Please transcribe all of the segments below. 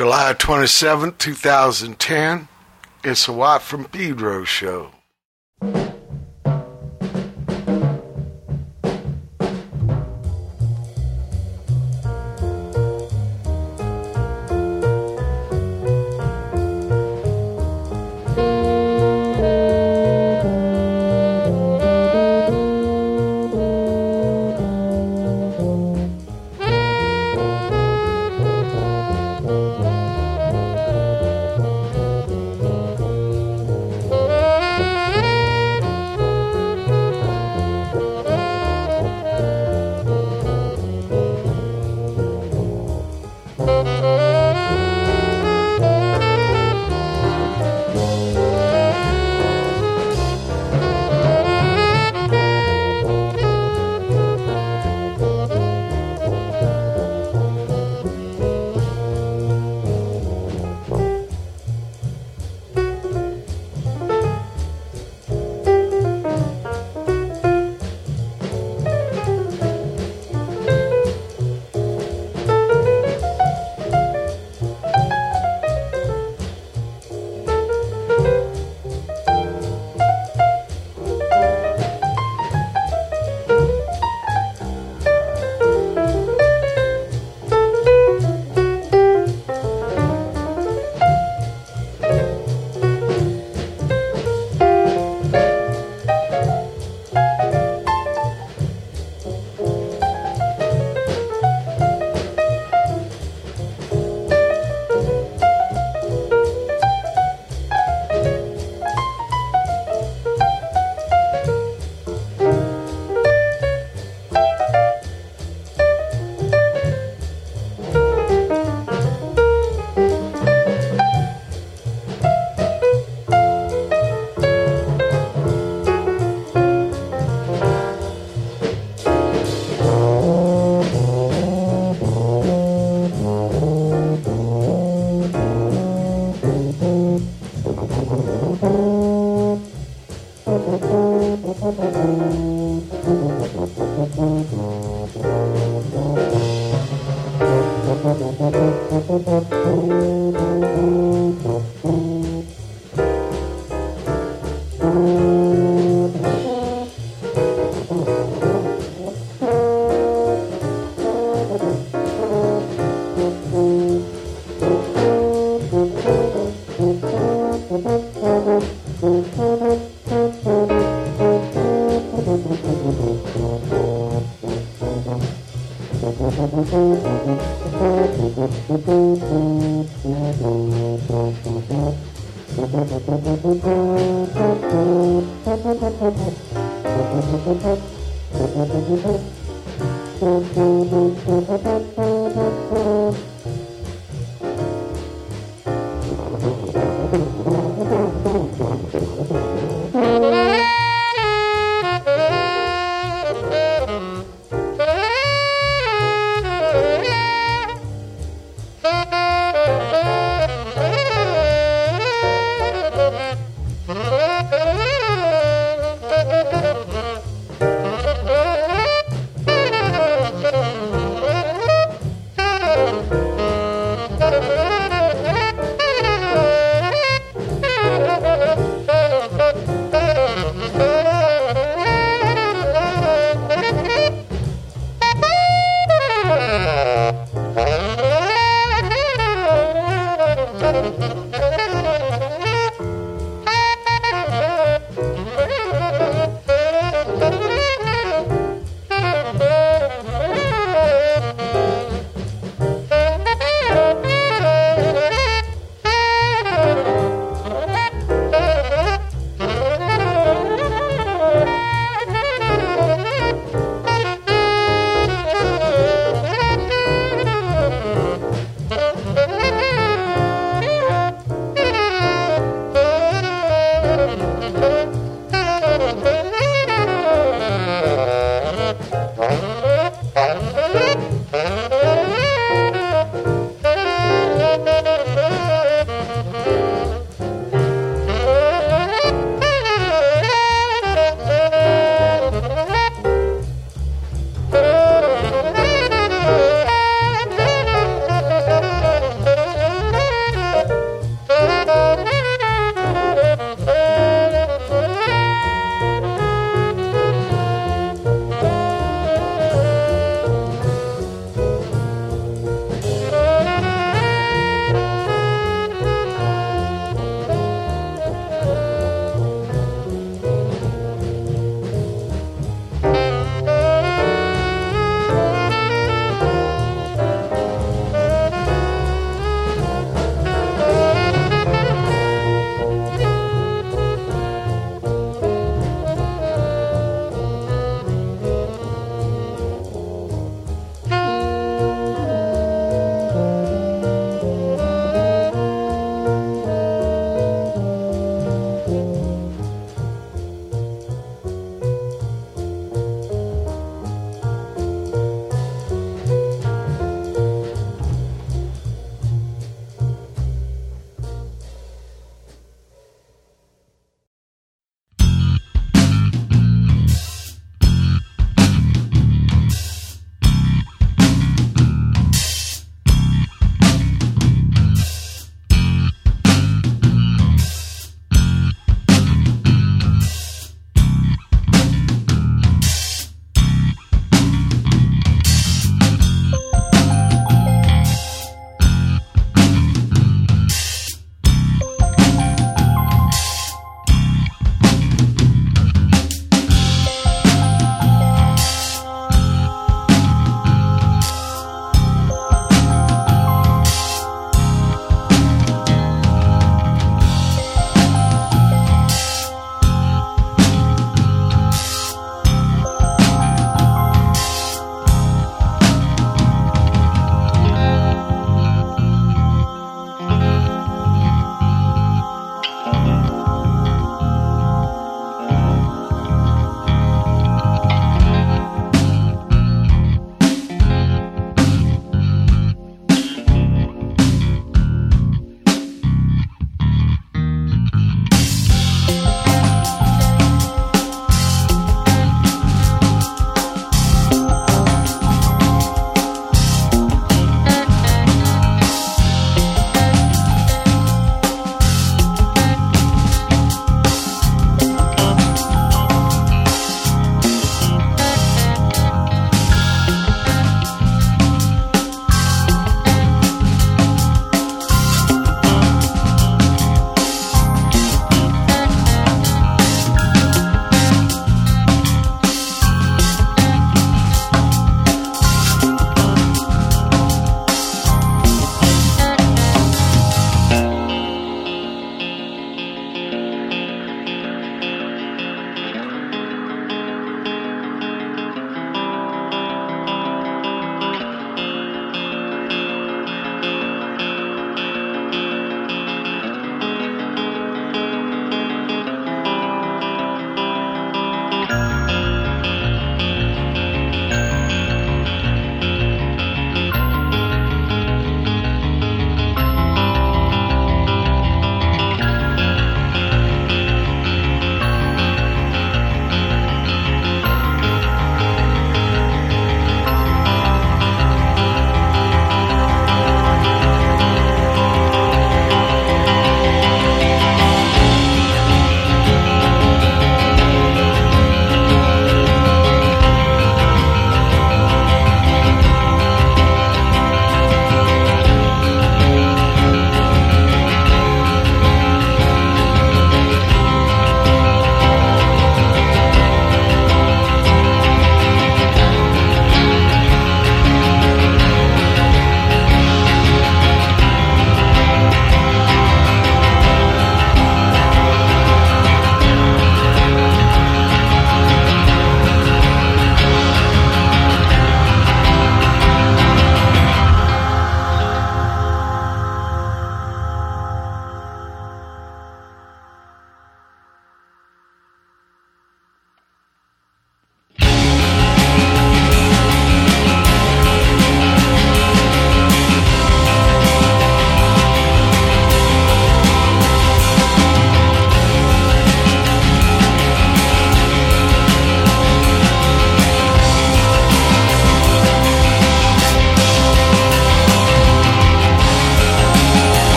July 27th, 2010. It's a Watt from Pedro show.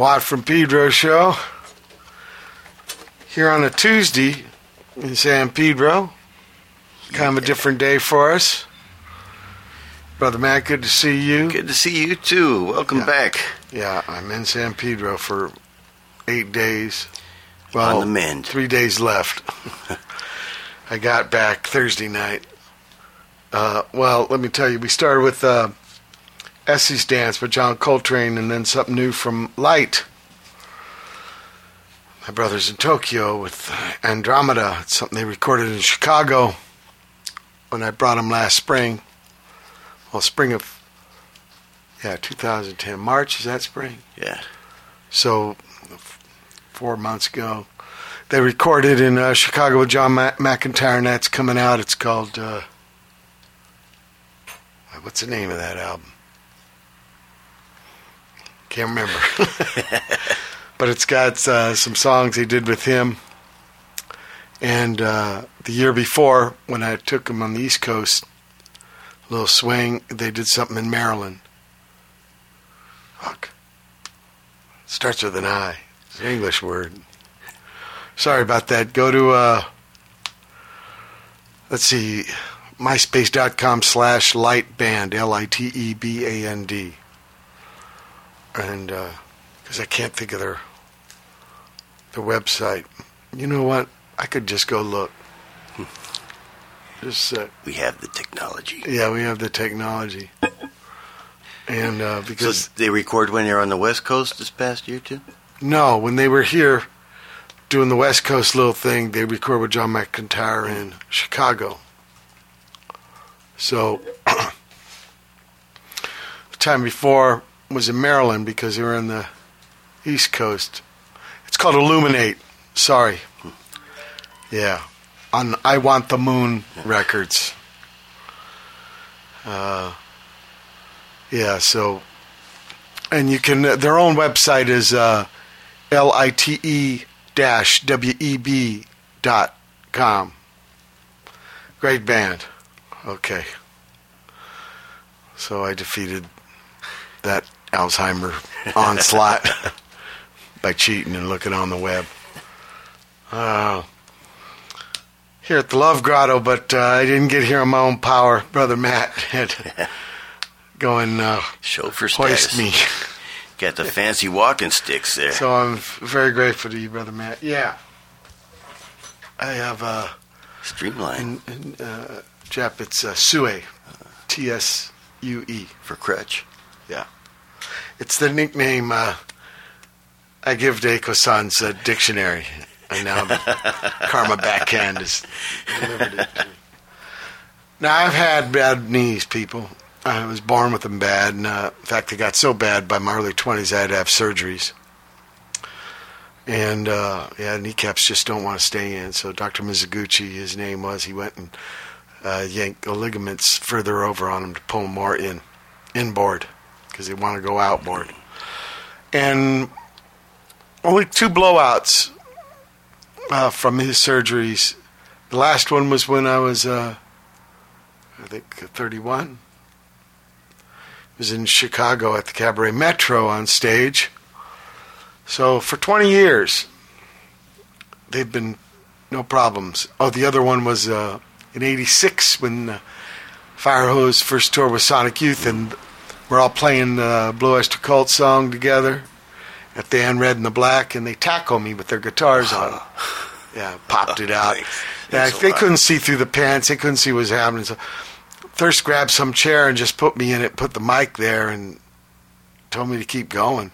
Watt from Pedro show. Here on a Tuesday in San Pedro. Kind of a different day for us. Brother Matt, good to see you. Good to see you too. Welcome Yeah. back Yeah, I'm in San Pedro for eight days. Well, on the mend. three days left. I got back Thursday night. Uh, well, let me tell you, we started with uh, Essii's Dance by John Coltrane and then something new from Lite. My brother's in Tokyo with Andromeda. It's something they recorded in Chicago when I brought them last spring. Well, spring of, yeah, 2010. March, is that spring? Yeah. So, f- four months ago, they recorded in uh, Chicago with John McEntire, and that's coming out. It's called, uh, what's the name of that album? Can't remember. but it's got uh, some songs he did with him. And uh, the year before, when I took him on the East Coast, a little swing, they did something in Maryland. Fuck. Starts with an I. It's an English word. Sorry about that. Go to, uh, let's see, myspace.com slash lightband, L-I-T-E-B-A-N-D. And, because I can't think of their, their website. You know what? I could just go look. Just, uh, We have the technology. yeah, we have the technology. And, uh, So because... they record when they're on the West Coast this past year too. No, when they were here doing the West Coast little thing, they record with John McEntire in Chicago. So the time before was in Maryland because they were in the East Coast. It's called Illuminate. Sorry. Yeah. On I Want the Moon Records. Uh, yeah, so and you can their own website is uh, L-I-T-E W-E-B dot com. Great band. Okay. So I defeated that Alzheimer onslaught by cheating and looking on the web. Uh, here at the Love Grotto, but uh, I didn't get here on my own power. Brother Matt had going uh, Show for hoist status. me. Got the fancy walking sticks there. So I'm very grateful to you, brother Matt. Yeah, I have a. Streamline in, in uh, Jap. It's uh, Sue, T S U E. for crutch. It's the nickname uh, I give to Eiko-san's uh, dictionary, and now Karma Backhand has delivered to. Now I've had bad knees, people. I was born with them bad, and uh, in fact, they got so bad by my early twenties I had to have surgeries. And uh, yeah, kneecaps just don't want to stay in. So Dr. Mizuguchi, his name was, he went and uh, yanked the ligaments further over on him to pull more in, inboard, because they want to go outboard. And only two blowouts uh, from his surgeries. The last one was when I was, uh, I think, 31. It was in Chicago at the Cabaret Metro on stage. So for 20 years, they've been no problems. Oh, the other one was uh, in '86 when uh, Fire Hose first toured with Sonic Youth, and we're all playing the Blue Oyster Cult song together at the end, Red and the Black, and they tackle me with their guitars on. Yeah, popped it out. Thanks. Yeah, Thanks they couldn't see through the pants. They couldn't see what was happening. So Thirst grabbed some chair and just put me in it, put the mic there, and told me to keep going.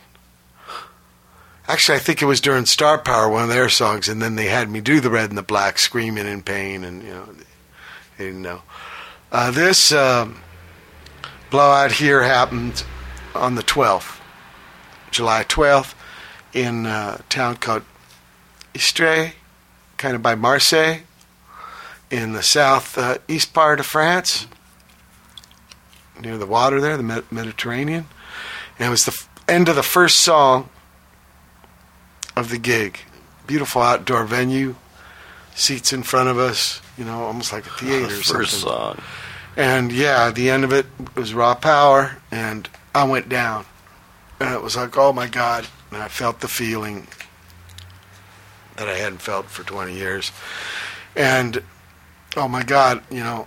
Actually, I think it was during Star Power, one of their songs, and then they had me do the red and the black, screaming in pain, and you know, they didn't know. Uh, this um, blowout here happened on the 12th, July 12th, in a town called Istres, kind of by Marseille, in the south uh, east part of France, near the water there, the Med- Mediterranean. And it was the f- end of the first song of the gig. Beautiful outdoor venue, seats in front of us, you know, almost like a theater or First something. song. And yeah, the end of it was raw power, and I went down. and it was like, oh my God. And I felt the feeling that I hadn't felt for 20 years. And, oh my God, you know,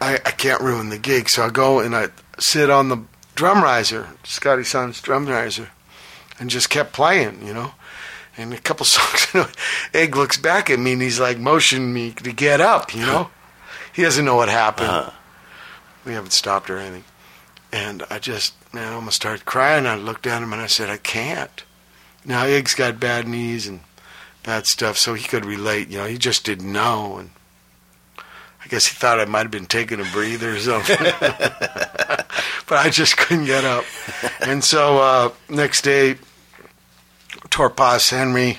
I, I can't ruin the gig. So I go and I sit on the drum riser, Scotty Asheton's drum riser, and just kept playing, you know. And a couple songs, Ig looks back at me and he's like motioning me to get up, you know. He doesn't know what happened. Uh-huh. We haven't stopped or anything. And I just, man, I almost started crying. I looked at him and I said, I can't. Now, Ig's got bad knees and bad stuff, so he could relate. You know, he just didn't know. And I guess he thought I might have been taking a breather or something. but I just couldn't get up. And so uh, next day, Torpas Henry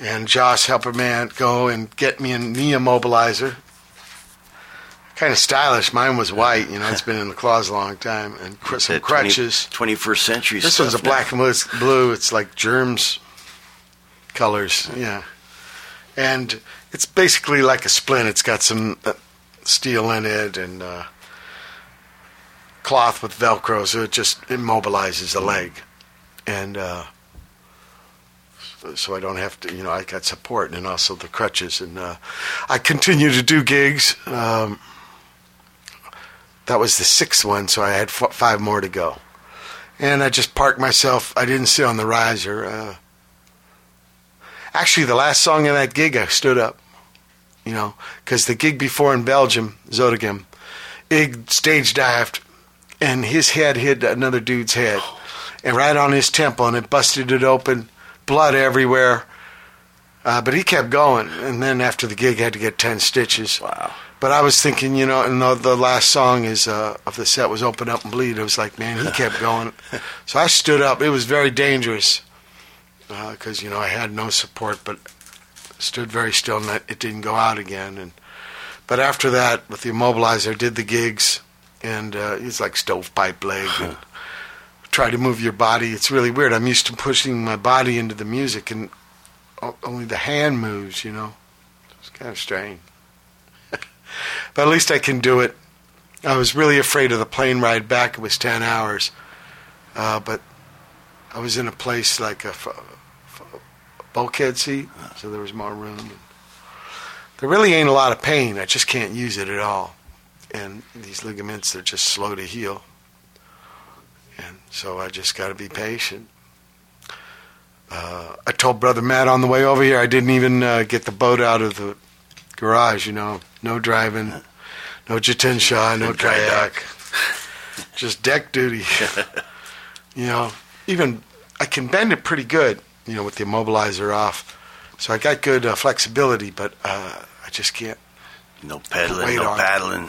and Josh Helperman go and get me a knee immobilizer. Kind of stylish. Mine was white. You know, it's been in the closet a long time. And cr- some That 20 crutches. 21st century This one's a now. black and blue. It's like germs colors. Yeah, and it's basically like a splint. It's got some uh, steel in it and uh, cloth with Velcro, so it just immobilizes the leg, and uh, so- so I don't have to. You know, I got support and also the crutches, and uh, I continue to do gigs. Um, that was the sixth one, so I had f- five more to go and I just parked myself. I didn't sit on the riser. Uh, actually, the last song in that gig, I stood up. You know, because the gig before in Belgium, Zottegem, Ig stage dived, and his head hit another dude's head, and right on his temple, and it busted it open, blood everywhere. Uh, but he kept going, and then after the gig, had to get ten stitches. Wow. But I was thinking, you know, and the, the last song is uh, of the set was "Open Up and Bleed." It was like, man, he kept going. so I stood up. It was very dangerous because you know I had no support, but stood very still, and it it didn't go out again. And but after that, with the immobilizer, did the gigs, and uh, it's like stovepipe leg. and try to move your body. It's really weird. I'm used to pushing my body into the music, and only the hand moves. You know, it's kind of strange but at least I can do it. I was really afraid of the plane ride back. It was 10 hours. Uh, but I was in a place like a, bulkhead seat, so there was more room. There really ain't a lot of pain. I just can't use it at all. And these ligaments, they're just slow to heal. And so I just got to be patient. Uh, I told Brother Matt on the way over here I didn't even uh, get the boat out of the garage, you know. No driving, no jitensha, no kayak. Just deck duty. you know, even I can bend it pretty good, you know, with the immobilizer off. So I got good uh, flexibility, but uh, I just can't. No pedaling, no paddling.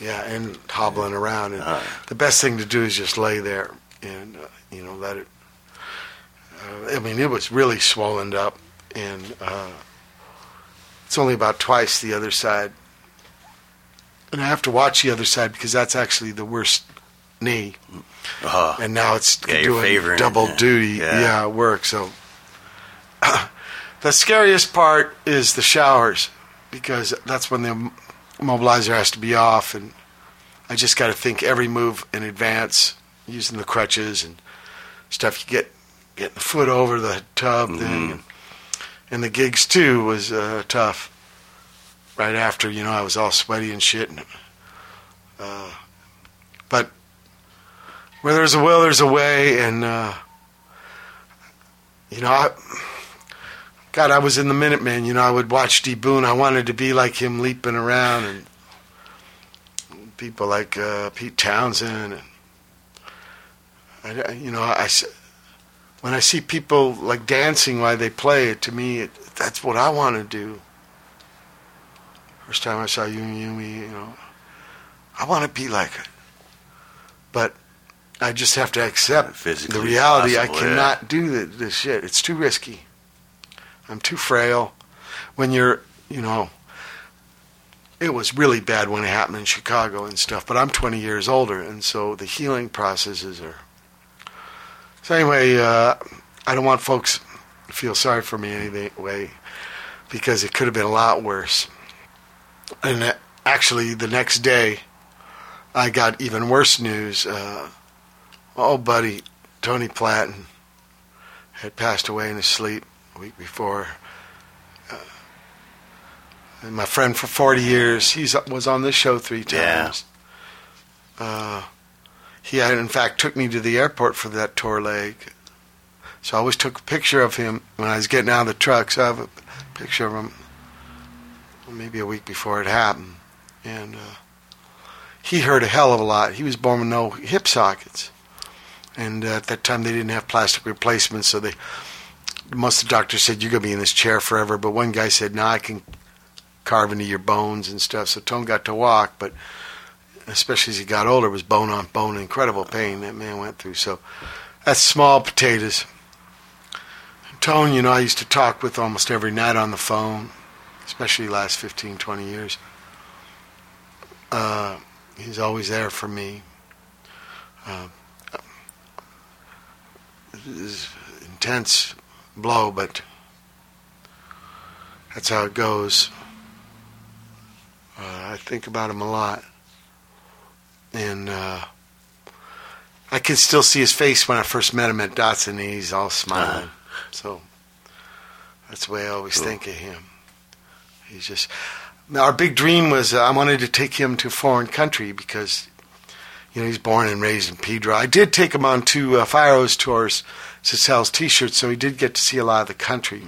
Yeah, and hobbling around. And Uh. the best thing to do is just lay there and, uh, you know, let it. Uh, I mean, it was really swollen up, and uh, it's only about twice the other side. And I have to watch the other side because that's actually the worst knee. Uh, And now it's Yeah, doing double yeah. duty. Yeah. Yeah. work. So the scariest part is the showers because that's when the mobilizer has to be off, and I just got to think every move in advance using the crutches and stuff. You get getting the foot over the tub Mm-hmm. thing, and, the gigs too was uh, tough. Right after, you know, I was all sweaty and shit, and uh, but where there's a will, there's a way, and uh, you know, I, God, I was in the Minutemen. You know, I would watch D. Boon. I wanted to be like him, leaping around, and people like uh, Pete Townshend, and I, you know, I s- when I see people like dancing while they play it, to me, it, that's what I want to do. First time I saw Yumi Yumi, you know, I want to be like it, but I just have to accept the reality. I possible, yeah. cannot do the, this shit. It's too risky. I'm too frail. When you're, you know, it was really bad when it happened in Chicago and stuff. But I'm 20 years older, and so the healing processes are. So anyway, uh, I don't want folks to feel sorry for me anyway, because it could have been a lot worse. And actually, the next day, I got even worse news. Uh, old buddy Tony Platten had passed away in his sleep a week before. Uh, and my friend for 40 years, he was on this show three times. Yeah. Uh, he had, in fact, took me to the airport for that tour leg. So I always took a picture of him when I was getting out of the truck. So I have a picture of him maybe a week before it happened. And uh, he hurt a hell of a lot. He was born with no hip sockets. And uh, at that time, they didn't have plastic replacements, so they most of the doctors said you're gonna be in this chair forever. But one guy said, "No, nah, I can carve into your bones and stuff." So Tone got to walk, but especially as he got older, was bone on bone, incredible pain that man went through. So that's small potatoes. Tone, you know, I used to talk with almost every night on the phone, especially last 15, 20 years. Uh, he's always there for me. Uh, is intense blow, but that's how it goes. Uh, I think about him a lot, and uh, I can still see his face when I first met him at Datsun. He's all smiling, uh-huh. so that's the way I always cool. think of him. He's just our big dream was uh, I wanted to take him to a foreign country because you know he's born and raised in Pedro. I did take him on two uh, FireHose tours to sell T-shirts, so he did get to see a lot of the country.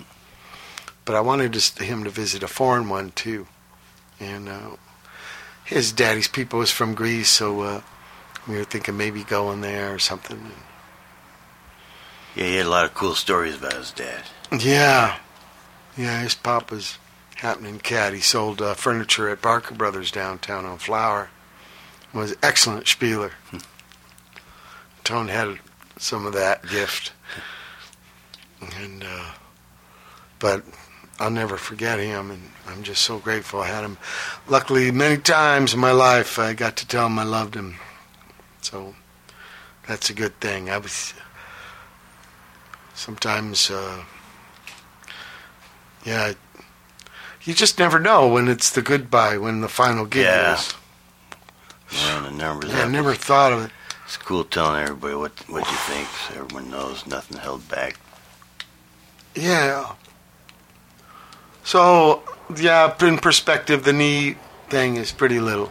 But I wanted to, him to visit a foreign one too, and uh, his daddy's people was from Greece, so uh, we were thinking maybe going there or something. Yeah, he had a lot of cool stories about his dad. Yeah, yeah, his pop was happening cat. He sold uh, furniture at Barker Brothers downtown on Flower. Was excellent spieler. Hmm. Tone had some of that gift, and uh, but I'll never forget him, and I'm just so grateful I had him. Luckily, many times in my life, I got to tell him I loved him, so that's a good thing. I was sometimes, uh, yeah you just never know when it's the goodbye, when the final gig yeah. is. Yeah, the numbers. Yeah, I never thought of it. It's cool telling everybody what what you think. So everyone knows nothing held back. Yeah. So yeah, in perspective, the knee thing is pretty little.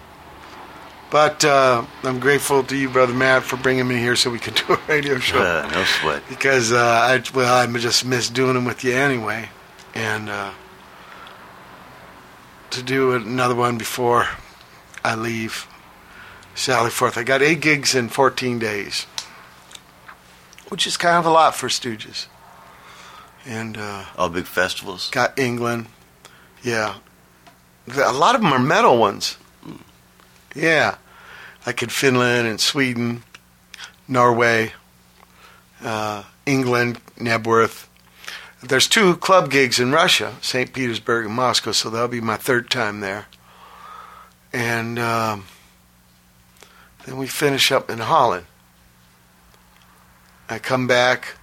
But uh, I'm grateful to you, brother Matt, for bringing me here so we could do a radio show. Uh, no sweat. Because uh, I well, I just miss doing them with you anyway, and uh, to do another one before I leave Sally Forth. I got eight gigs in 14 days, which is kind of a lot for Stooges. And uh, all big festivals. Got England, yeah. A lot of them are metal ones. Yeah, like in Finland and Sweden, Norway, uh, England, Knebworth. there's two club gigs in Russia, St. Petersburg and Moscow, so that'll be my third time there. And um, then we finish up in Holland. I come back,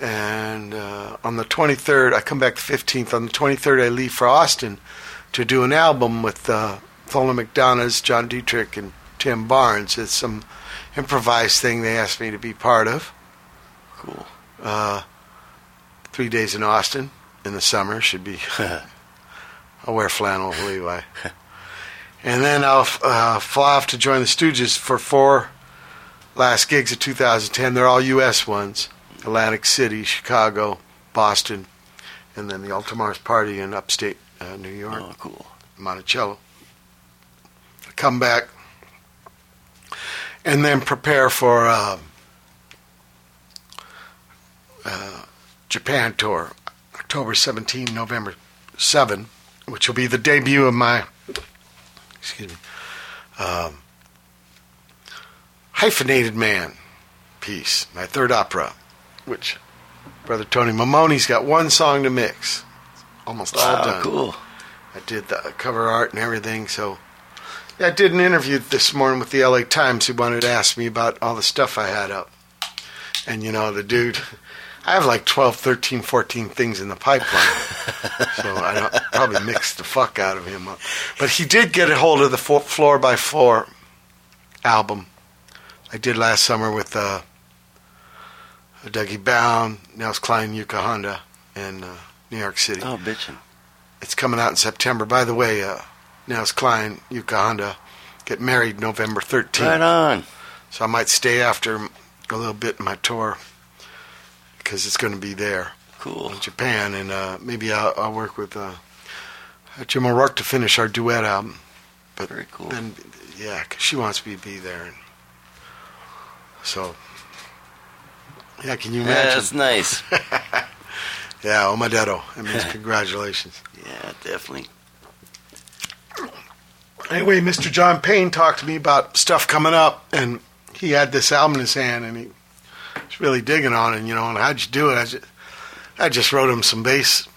and uh, on the 23rd, I come back the 15th. On the 23rd, I leave for Austin to do an album with uh, Thollem McDonas, John Dieterich, and Tim Barnes. It's some improvised thing they asked me to be part of. Cool. Uh, three days in Austin in the summer should be. I'll wear flannel, Levi. and then I'll uh, fly off to join the Stooges for four last gigs of 2010. They're all U.S. ones: Atlantic City, Chicago, Boston, and then the All Tomorrow's party in upstate uh, New York. Oh, cool. Monticello. Come back and then prepare for. Uh, uh, Japan tour, October 17, November 7, which will be the debut of my, excuse me, um, hyphenated man piece, my third opera, which Brother Tony Maimone's got one song to mix. Almost all done. cool. I did the cover art and everything, so yeah, I did an interview this morning with the LA Times who wanted to ask me about all the stuff I had up. And you know, the dude I have like 12, 13, 14 things in the pipeline. so I probably mixed the fuck out of him. up. But he did get a hold of the Floored by Four album I did last summer with uh, Dougie Bowne, Nels Cline, Yuka Honda, in uh, New York City. Oh, bitchin'. It's coming out in September. By the way, uh, Nels Cline, Yuka Honda get married November 13th. Right on. So I might stay after a little bit in my tour because it's going to be there Cool. in Japan, and uh, maybe I'll, I'll work with uh, Jim O'Rourke to finish our duet album. But Very cool. then, yeah, 'cause she wants me to be there, and so yeah, can you Yeah, imagine? that's nice. Yeah, omedeto. That means congratulations. yeah, definitely. Anyway, Mr. John Payne talked to me about stuff coming up, and he had this album in his hand, and he was really digging on it. You know, and how'd you do it? I just, I just wrote him some bass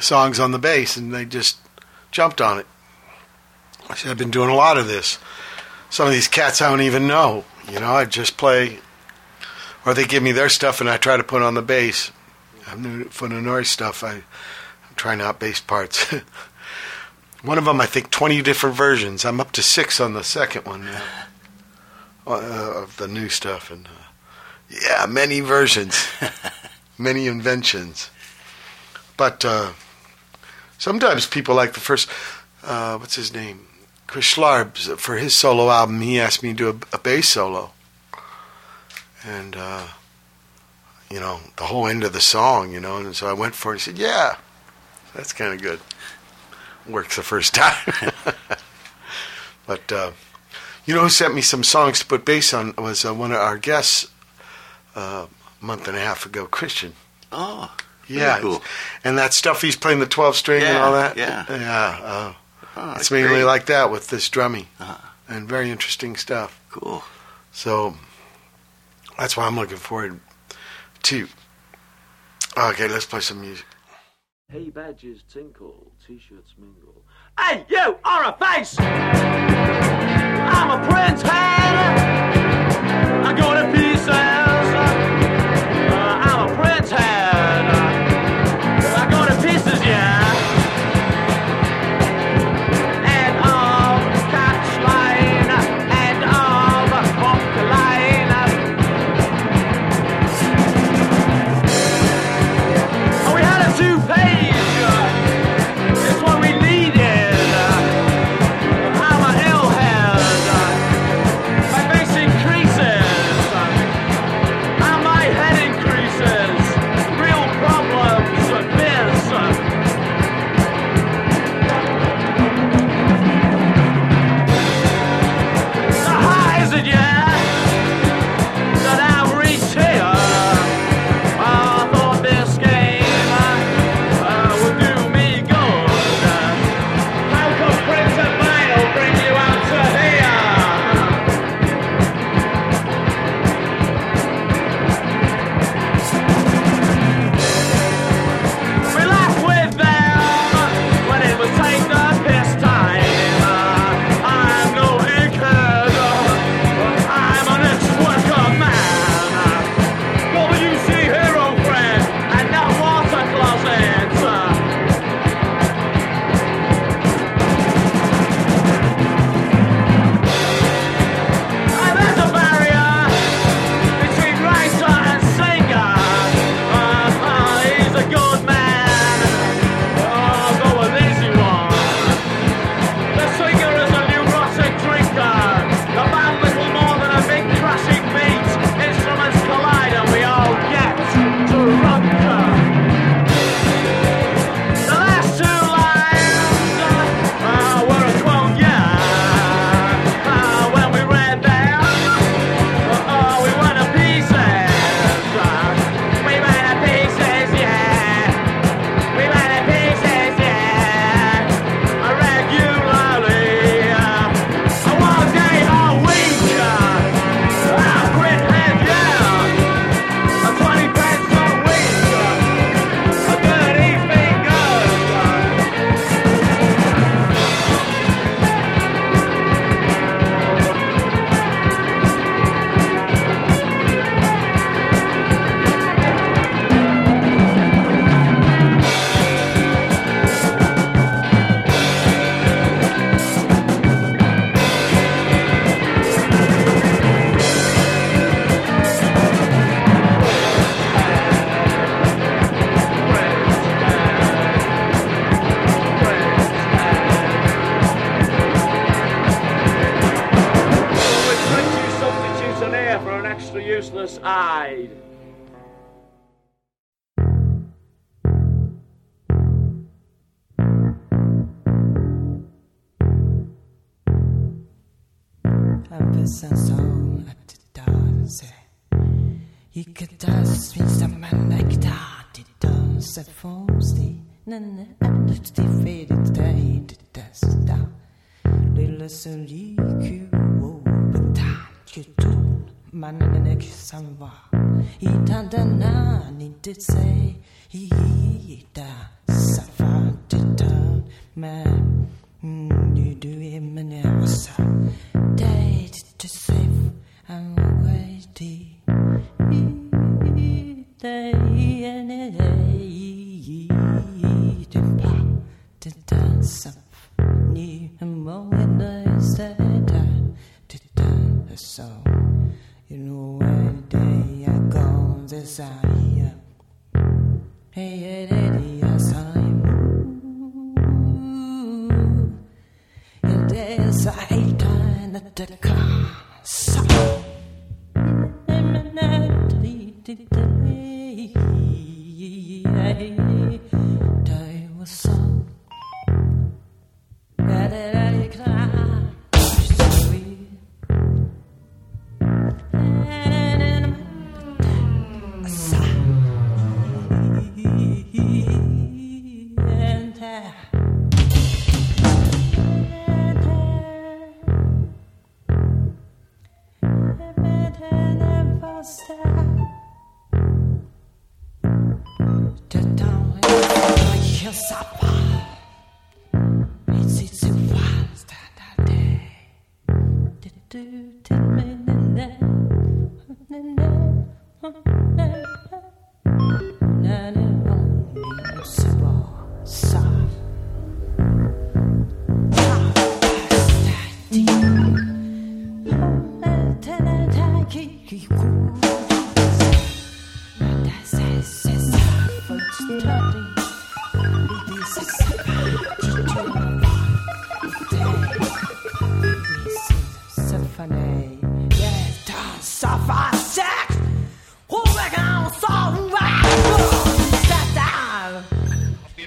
songs on the bass, and they just jumped on it. I said, I've been doing a lot of this. Some of these cats I don't even know. You know, I just play, or they give me their stuff, and I try to put on the bass. I'm new for the noise stuff. I, I'm trying out bass parts. One of them, I think, 20 different versions. I'm up to six on the second one now uh, of the new stuff. And uh, yeah, many versions, many inventions. But uh, sometimes people like the first, uh, what's his name? Chris Schlarb, for his solo album, he asked me to do a, a bass solo. And, uh, you know, the whole end of the song, you know, and so I went for it. He said, yeah, that's kind of good works the first time. but uh, you know who sent me some songs to put bass on was uh, one of our guests uh, a month and a half ago, Christian. Oh, Yeah, cool. and that stuff he's playing the twelve string and all that. yeah. yeah. Uh, oh it's mainly great. like that with this drumming Uh-huh. and very interesting stuff. Cool. So that's why I'm looking forward to. Okay, let's play some music. Hey badges tinkle, t-shirts mingle. Hey, you are a face! I'm a prince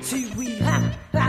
See, we have that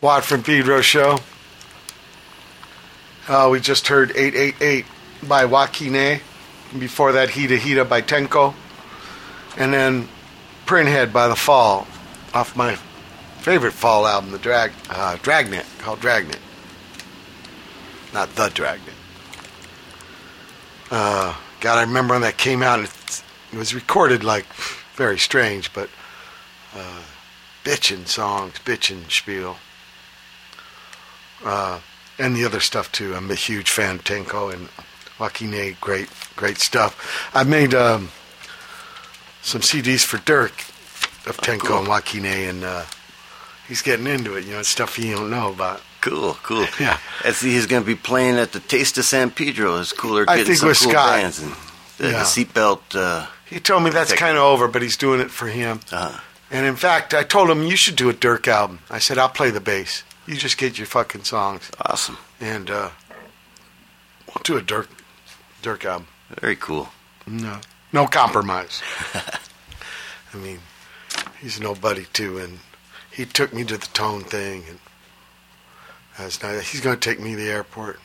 Watt from Pedro show. Uh, we just heard 888 by Joaquine. Before that, Hita Hita by Tenko. And then Printhead by The Fall off my favorite Fall album, the Drag uh, Dragnet, called Dragnet. Not The Dragnet. Uh, God, I remember when that came out. It, it was recorded like very strange, but uh, bitchin' songs, bitchin' spiel. Uh, and the other stuff too. I'm a huge fan of Tenko and Joaquin. Great, great stuff. I made um, some CDs for Dirk of Tenko cool. and Joaquin, and uh, he's getting into it. You know, stuff he don't know about. Cool, cool. Yeah. See he's going to be playing at the Taste of San Pedro. It's cooler I think some with cool Scott. bands and the, Yeah. the seatbelt. Uh, He told me that's kind of over, but he's doing it for him. uh, And in fact, I told him you should do a Dirk album. I said I'll play the bass. You just get your fucking songs, awesome. and uh, we'll do a Dirk Dirk album. Very cool. No, no compromise. I mean, he's nobody too, and he took me to the tone thing, and that's nice. He's going to take me to the airport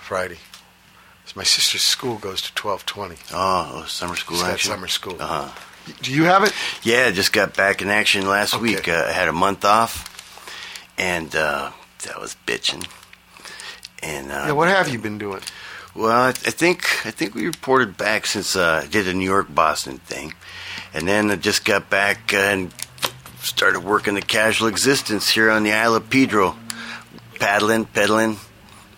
Friday. 'Cause my sister's school goes to twelve twenty. Oh, summer school She's action. summer school. Uh huh. Do you have it? Yeah, just got back in action last Okay. week. Uh, I had a month off, and uh, that was bitching. And uh, Yeah. What have you been doing? Well, I, I think I think we reported back since uh, I did the New York Boston thing, and then I just got back uh, and started working the casual existence here on the Isle of Pedro, paddling, pedaling.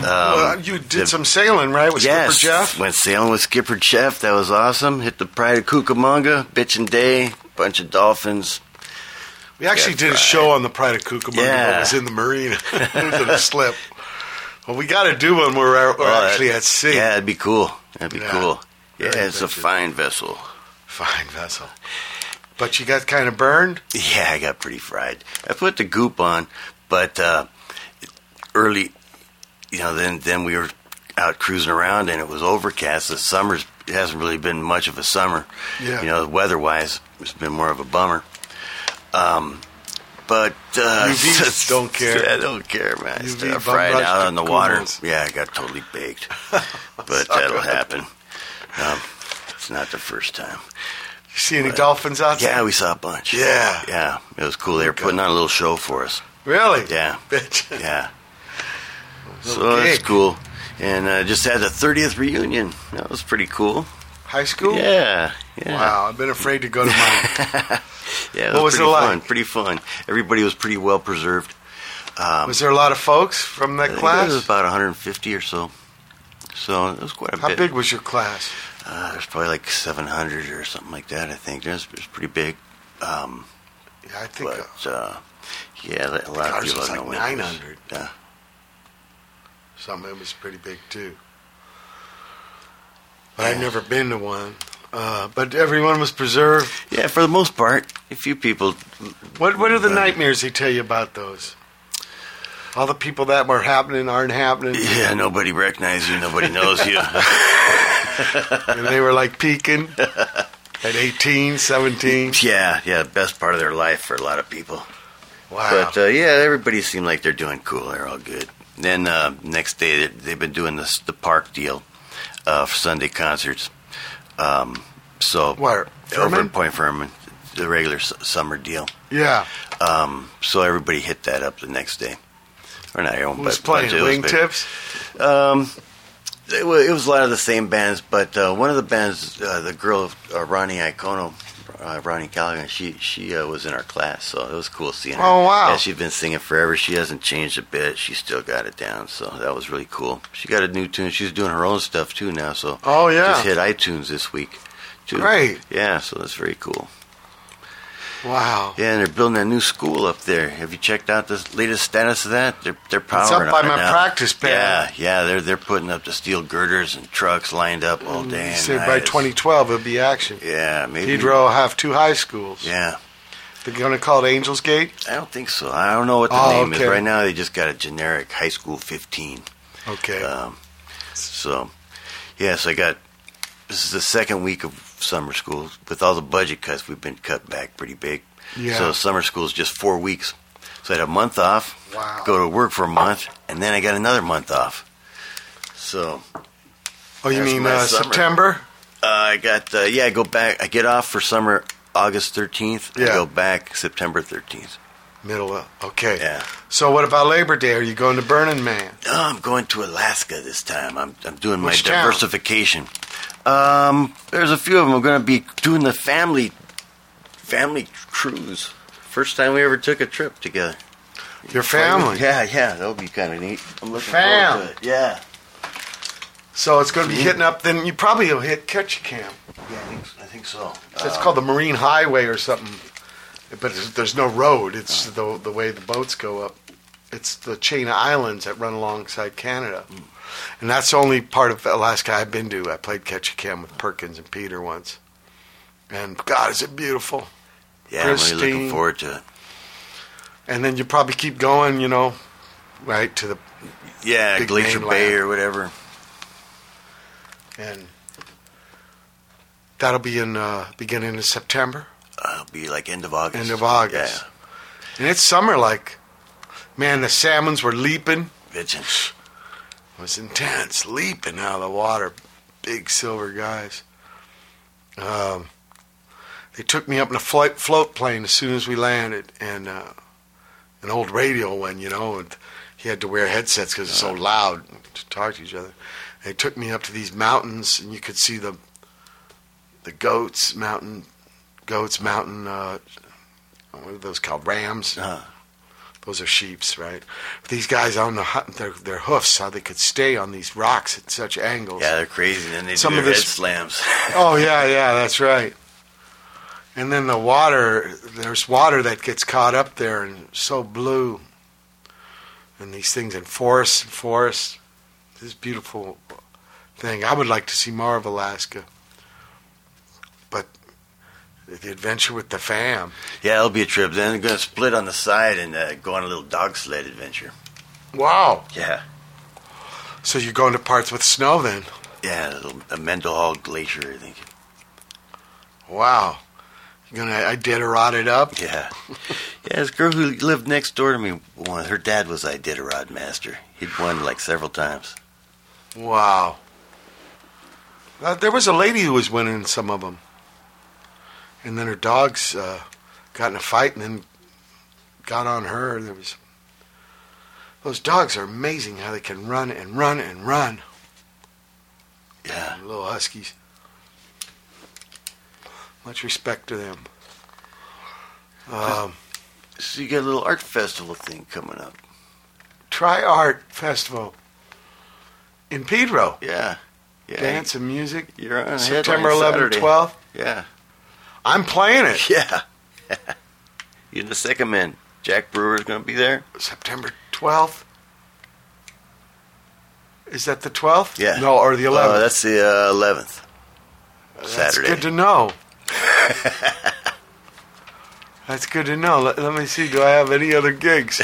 Um, well, you did the- some sailing, right, with yes, Skipper Jeff? went sailing with Skipper Jeff. That was awesome. Hit the Pride of Cucamonga, bitchin' day, bunch of dolphins. We actually did a show on the Pride of Cucamonga. Yeah. It was in the marina. it was in a slip. Well, we got to do one where we're, we're that- actually at sea. Yeah, it'd be cool. That'd be Yeah. cool. Yeah, Very it's a fine vessel. Fine vessel. But you got kind of burned? Yeah, I got pretty fried. I put the goop on, but uh, early, you know, then then we were out cruising around and it was overcast. The summer's it hasn't really been much of a summer. Yeah. You know, weather-wise, it's been more of a bummer. Um, but uh, UVs don't care. I don't care, man. UV bum fried out on the water. Yeah, I got totally baked. but that'll happen. Um, it's not the first time. You see any dolphins out there? Yeah, we saw a bunch. Yeah. Yeah, it was cool. They were Okay. putting on a little show for us. Really? Yeah. Bitch. Yeah. So that's cool. And uh, just had the 30th reunion. That was pretty cool. High school? Yeah. Yeah. Wow, I've been afraid to go to mine. Yeah, it What was pretty it like? fun. Pretty fun. Everybody was pretty well preserved. Um, was there a lot of folks from I that think class? There was about 150 or so. So it was quite a How bit. How big was your class? Uh, there's probably like 700 or something like that. I think it was, it was pretty big. Um, Yeah, I think uh, but uh, yeah, a lot of people was like 900. Yeah. some of it was pretty big too. But I've never been to one. Uh, but everyone was preserved. Yeah, for the most part, a few people. What What are the Uh, nightmares they tell you about those? All the people that were happening aren't happening, Yeah, nobody recognizes you, nobody knows you. and they were like peaking at 18, 17. yeah, yeah, best part of their life for a lot of people. Wow. But uh, yeah, everybody seemed like they're doing cool. They're all good. Then uh, next day, they- they've been doing this the park deal uh, Sunday concerts. Um, so Where? over Fermin? in Point Fermin, the regular s- summer deal. yeah. Um, so everybody hit that up the next day. Or not everyone, Who was but playing? but it was big. Wingtips? Um, it was, it was a lot of the same bands, but uh, one of the bands, uh, the girl uh, Ronnie Icono, uh, Ronnie Callaghan, she she uh, was in our class, so it was cool seeing her. Oh, wow. Yeah, she's been singing forever. She hasn't changed a bit. She still got it down, so that was really cool. She got a new tune. She's doing her own stuff too now. So Oh, yeah. just hit iTunes this week. Too. Great. Yeah, so that's very cool. Wow. Yeah, and they're building a new school up there. Have you checked out the latest status of that? They're they're It's up by it my now. practice pad. Yeah, yeah, they're they're putting up the steel girders and trucks lined up all day. They and said by 2012 it'll be action. Yeah, maybe. Pedro will have two high schools. Yeah, They're going to call it Angels Gate? I don't think so. I don't know what the Oh, name okay. is right now. They just got a generic high school 15. Okay. Um, so, yes, I got. This is the second week of summer school. With all the budget cuts, we've been cut back pretty big. Yeah. So summer school is just four weeks. So I had a month off. Wow. Go to work for a month, and then I got another month off. So Oh, you mean uh. September? uh, I got uh, yeah. I go back. I get off for summer August thirteenth. I Yeah. go back September thirteenth. Middle of, okay. Yeah. So what about Labor Day? Are you going to Burning Man? No, I'm going to Alaska this time. I'm I'm doing my town? diversification. Um, there's a few of them. I'm going to be doing the family family cruise. First time we ever took a trip together. Your family. Yeah, yeah, that'll be kind of neat. I'm looking Fam. forward to it. Yeah. So it's going to be hitting up. Then you probably will hit Ketchikan. Yeah, I think, I think so. It's Uh, called the Marine Highway or something. But there's, there's no road. It's the the way the boats go up. It's the chain of islands that run alongside Canada, and that's the only part of Alaska I've been to. I played Ketchikan with Perkins and Peter once, and God, is it beautiful! yeah, I'm really looking forward to it. And then you probably keep going, you know, right to the Yeah, Glacier mainland. Bay or whatever. and that'll be in uh, beginning of September. Uh, it'll be like end of August. End of August. Yeah. And it's summer like, man, the salmons were leaping. Bitchin'. It was intense, leaping out of the water. Big silver guys. Um, they took me up in a flight, float plane as soon as we landed, and uh, an old radio one, you know, and he had to wear headsets because it's so loud to talk to each other. They took me up to these mountains, and you could see the the goats, mountain goats, mountain. Uh, what are those called? Rams. Uh, Those are sheep's, right? But these guys on the hu- their their hoofs, how they could stay on these rocks at such angles. yeah, they're crazy. And they Some do of their this- head slams. Oh yeah, yeah, that's right. And then the water, there's water that gets caught up there and so blue. And these things in forests and forests. This beautiful thing. I would like to see more of Alaska. But the adventure with the fam. yeah, it'll be a trip. Then we're going to split on the side and uh, go on a little dog sled adventure. Wow. Yeah. So you're going to parts with snow then. Yeah, a, little, a Glacier, I think. Wow. You're gonna Iditarod it up? Yeah. yeah, this girl who lived next door to me, her dad was Iditarod master. He'd won like several times. Wow. Uh, there was a lady who was winning some of them. And then her dogs uh, got in a fight and then got on her. There was those dogs are amazing how they can run and run and run. Yeah. Little huskies. Much respect to them. Um, So you got a little art festival thing coming up. Tri Art Festival in Pedro. Yeah. Yeah. Dance and music. You're on September 11th, Saturday. 12th. Yeah. I'm playing it. Yeah. You're the second man. Jack Brewer's going to be there. September 12th. Is that the 12th? Yeah. No, or the 11th. Oh, that's the uh, 11th. That's Saturday. good to know. That's good to know. Let, let me see. Do I have any other gigs?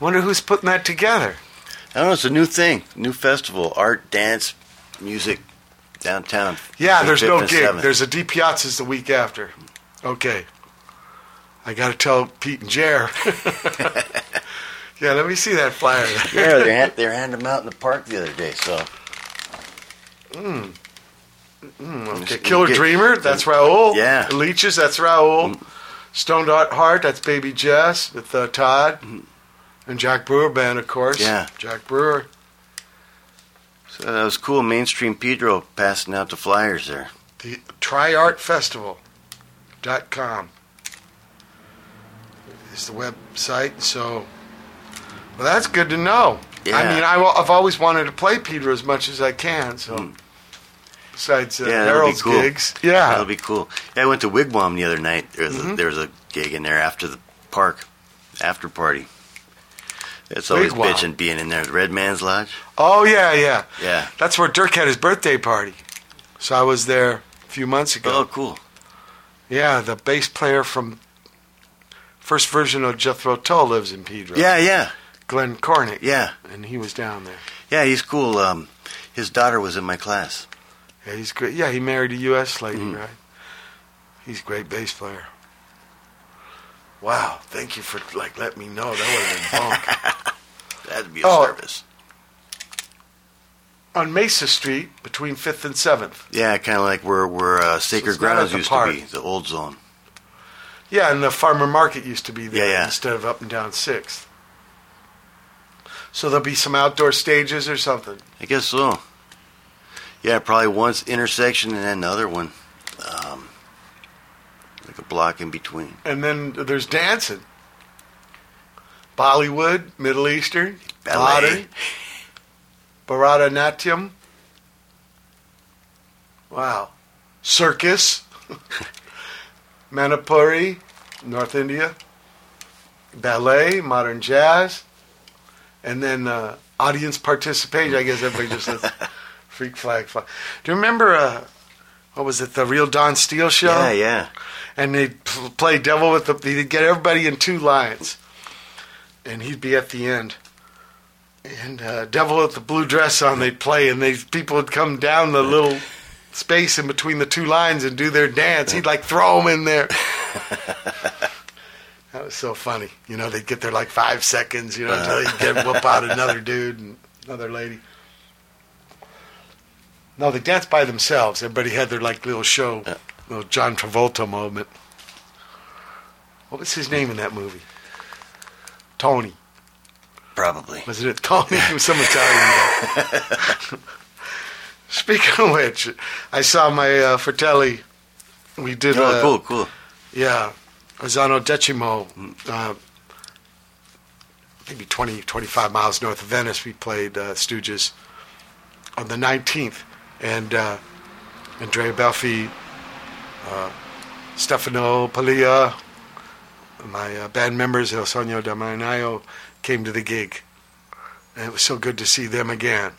Wonder who's putting that together. I don't know. It's a new thing. New festival. Art, dance, music, downtown. Yeah, there's no gig. There's a Di Piazza's the week after. Okay. I got to tell Pete and Jer. yeah, let me see that flyer. yeah, they hand, they handed them out in the park the other day. So mm Okay, Killer Dreamer, that's Raul. Yeah. Mm. Leeches, that's Raul. Stone Dot Heart, that's Baby Jess with uh, Todd. And Jack Brewer Band, of course. Yeah. Jack Brewer. So that was cool. Mainstream Pedro passing out the flyers there. The TryArtFestival.com is the website. So, well, that's good to know. Yeah. I mean, I, have always wanted to play Peter as much as I can. So, besides uh, Mm. Yeah, be cool. gigs, yeah, That'll be cool. Yeah, I went to Wigwam the other night. There was, Mm-hmm. a, there was a gig in there after the park, after party. It's always Wigwam. bitching being in there. Red Man's Lodge. Oh yeah, yeah. Yeah. That's where Dirk had his birthday party. So I was there a few months ago. Oh, cool. Yeah, the bass player from first version of Jethro Tull lives in Pedro. Yeah, yeah, Glenn Cornick. yeah, and he was down there. yeah. He's cool. Um, his daughter was in my class. Yeah, he's great. Yeah, he married a U.S. lady, Mhm. right? He's a great bass player. Wow, thank you for like letting me know. That would have been bunk. That'd be a Oh. service. On Mesa Street, between Fifth and Seventh. Yeah, kind of like where where uh, Sacred not Grounds used park. to be, the old zone. Yeah, and the farmer market used to be there Yeah, yeah. instead of up and down Sixth. So there'll be some outdoor stages or something. I guess so. Yeah, probably one's intersection and then another one, um, block in between. And then there's dancing. Bollywood, Middle Eastern, Ballet. Bharata Natyam. Wow. Circus. Manipuri, North India. Ballet, modern jazz. And then uh, audience participation. I guess everybody just says freak flag flag. Do you remember, uh, what was it, the Real Don Steele show? Yeah, yeah. And they'd play devil with the they'd get everybody in two lines. And he'd be at the end. And uh, devil with the blue dress on they'd play and they people would come down the little space in between the two lines and do their dance. He'd like throw them in there. That was so funny. You know they'd get there like five seconds you know until he'd get whoop out another dude and another lady. No they danced by themselves. Everybody had their like little show little John Travolta moment. What was his name in that movie? Tony. Probably. Wasn't it Tony? He was some Italian guy. Speaking of which, I saw my uh, Fratelli. We did. Oh, uh, cool, cool. Yeah. Ozzano Decimo. Uh, maybe 20, 25 miles north of Venice. We played uh, Stooges on the 19th. And uh, Andrea Belfi, uh, Stefano Pilia, my uh, band members, Il Sogno del Marinaio, came to the gig. And it was so good to see them again.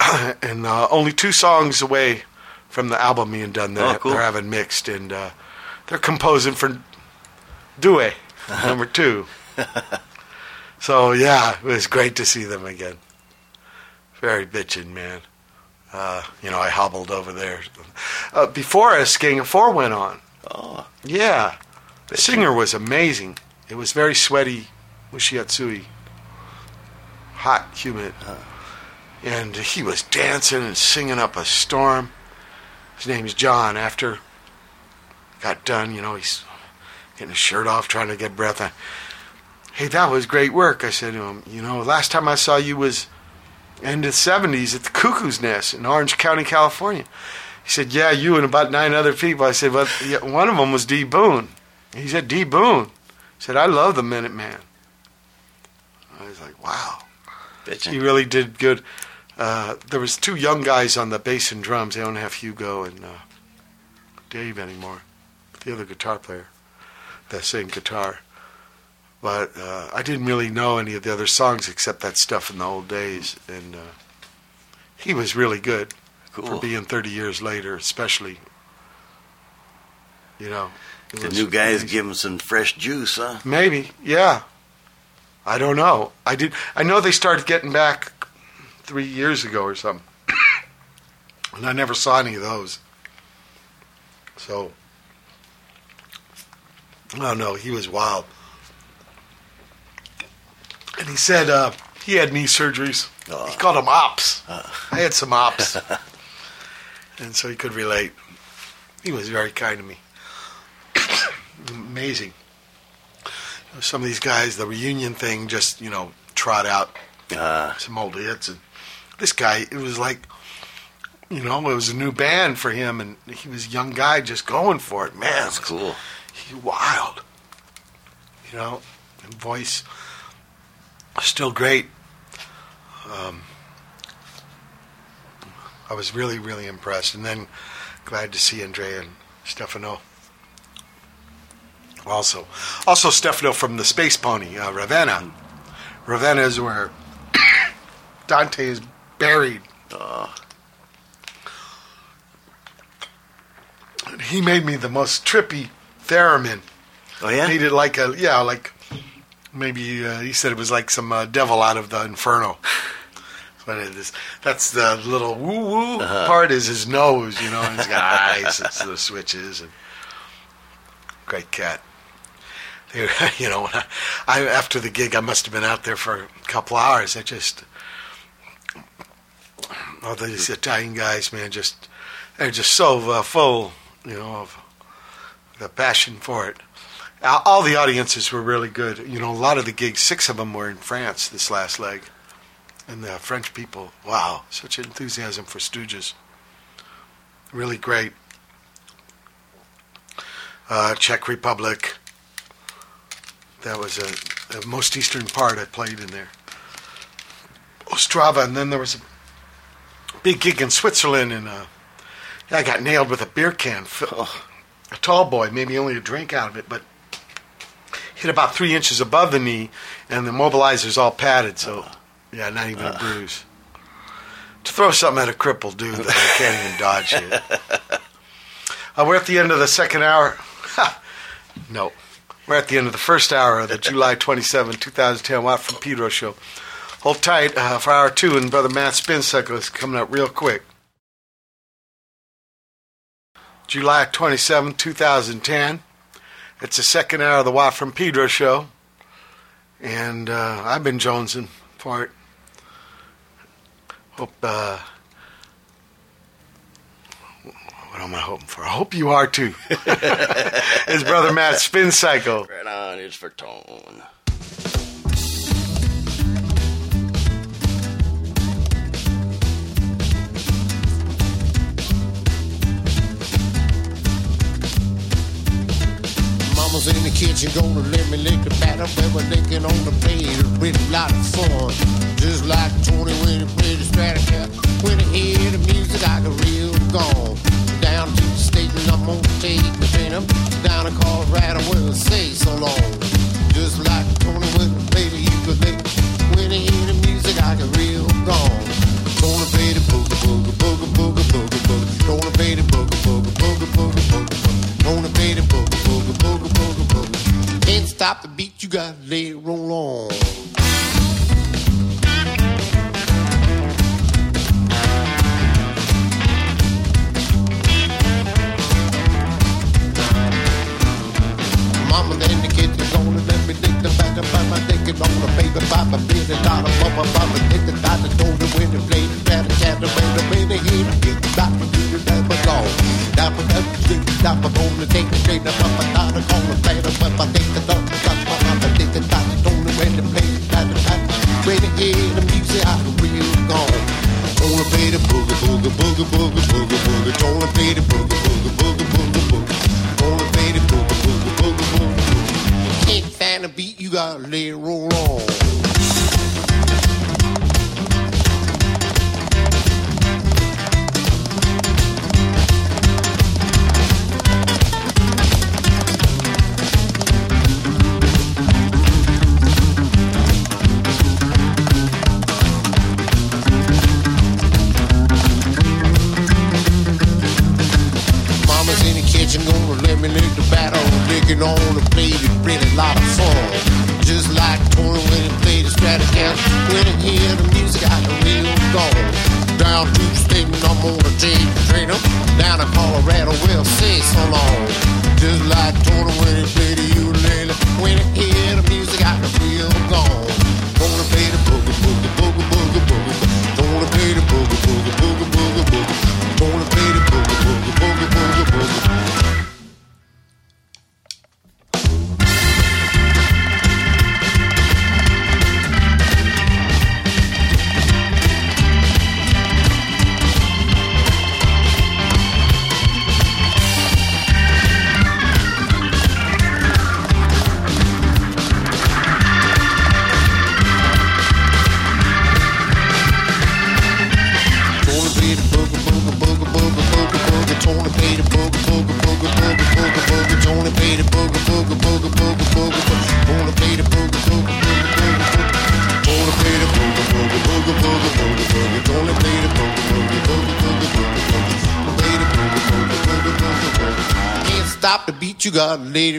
and uh, only two songs away from the album being done, they're, Oh, cool. they're having mixed. And uh, they're composing for Due, number two. so, yeah, it was great to see them again. Very bitchin', man. Uh, you know, I hobbled over there. Uh, before us, Gang of Four went on. Oh, Yeah. The singer was amazing. It was very sweaty, Mushiatsui. Hot, humid. And he was dancing and singing up a storm. His name's John. After got done, you know, he's getting his shirt off, trying to get breath. I, hey, that was great work. I said to him, you know, last time I saw you was end of the 70s at the Cuckoo's Nest in Orange County, California. He said, yeah, you and about nine other people. I said, well, one of them was D. Boon. He said, D. Boon. He said, I love the Minutemen. I was like, wow. He really did good. Uh, there was two young guys on the bass and drums. They don't have Hugo and uh, Dave anymore. The other guitar player, that same guitar. But uh, I didn't really know any of the other songs except that stuff in the old days, and uh, he was really good for being 30 years later, especially. You know, The new guys amazing. give him some fresh juice, huh? Maybe, yeah. I don't know. I did. I know they started getting back three years ago or something, and I never saw any of those. So, I don't know. He was wild, and he said uh, he had knee surgeries. He called them ops. I had some ops, and so he could relate. He was very kind to me. Amazing some of these guys, the reunion thing, just you know, trot out Uh, some old hits, and this guy, it was like, you know, it was a new band for him, and he was a young guy just going for it. Man, that's cool. He wild, you know, and voice still great. Um, I was really, really impressed, and then glad to see Andrea and Stefano. Also, also Stefano from the Space Pony, uh, Ravenna. Ravenna is where Dante is buried. And he made me the most trippy theremin. oh yeah? Made it like a yeah, like maybe uh, he said it was like some uh, devil out of the inferno. But it is that's the little woo woo part is his nose, you know, and he's got eyes, it's the switches and great cat. They, you know, when I, I after the gig, I must have been out there for a couple hours. I just, all these Italian guys, man, just they're just so uh, full, you know, of the passion for it. All the audiences were really good. You know, a lot of the gigs, six of them were in France this last leg, and the French people, wow, such enthusiasm for Stooges, really great. Uh, Czech Republic. That was a, the most eastern part I played in there. Ostrava, and then there was a big gig in Switzerland, and uh, I got nailed with a beer can. Fi- A tall boy, maybe only a drink out of it, but hit about three inches above the knee, and the mobilizer's all padded, so yeah, not even a bruise. To throw something at a crippled dude that I can't even dodge it. Uh, we're at the end of the second hour. no. We're at the end of the first hour of the July 27, 2010 Watt from Pedro show. Hold tight uh, for hour two, and Brother Matt Spin Cycle is coming up real quick. July 27, 2010. It's the second hour of the Watt from Pedro show. And uh, I've been jonesing for it. Hope, uh, what am I hoping for? I hope you are too. His brother Matt Spin Cycle. Right on, it's for tone. Mama's in the kitchen, gonna let me lick the batter, pepper licking on the plate. Been a lot of fun. Just like Tony when he played the Stratocaster. When I hear the music, I get real gone. Down to the state I'm gonna take the train down to Colorado where it say so long. Just like Tony when he played the ukulele. When I hear the music, I get real gone. Gonna play the boogie boogie boogie boogie boogie boogie. Gonna play the boogie boogie boogie boogie boogie boogie. Gonna play the boogie boogie boogie boogie boogie. Can't stop the beat, you gotta let it roll on. Mama in it on the baby papa baby dollar papa papa dick the doctor told me when to play the rat a tat the way the way the heat get the doctor do the never go Dapper up stick dapper gonna take the straight up papa dollar gonna play the papa take the doctor papa papa dick the doctor told me when to play the rat a tat when to hear the music I can real gone. Gonna play the boogie boogie boogie boogie boogie boogie. Gonna play the boogie boogie boogie boogie the beat,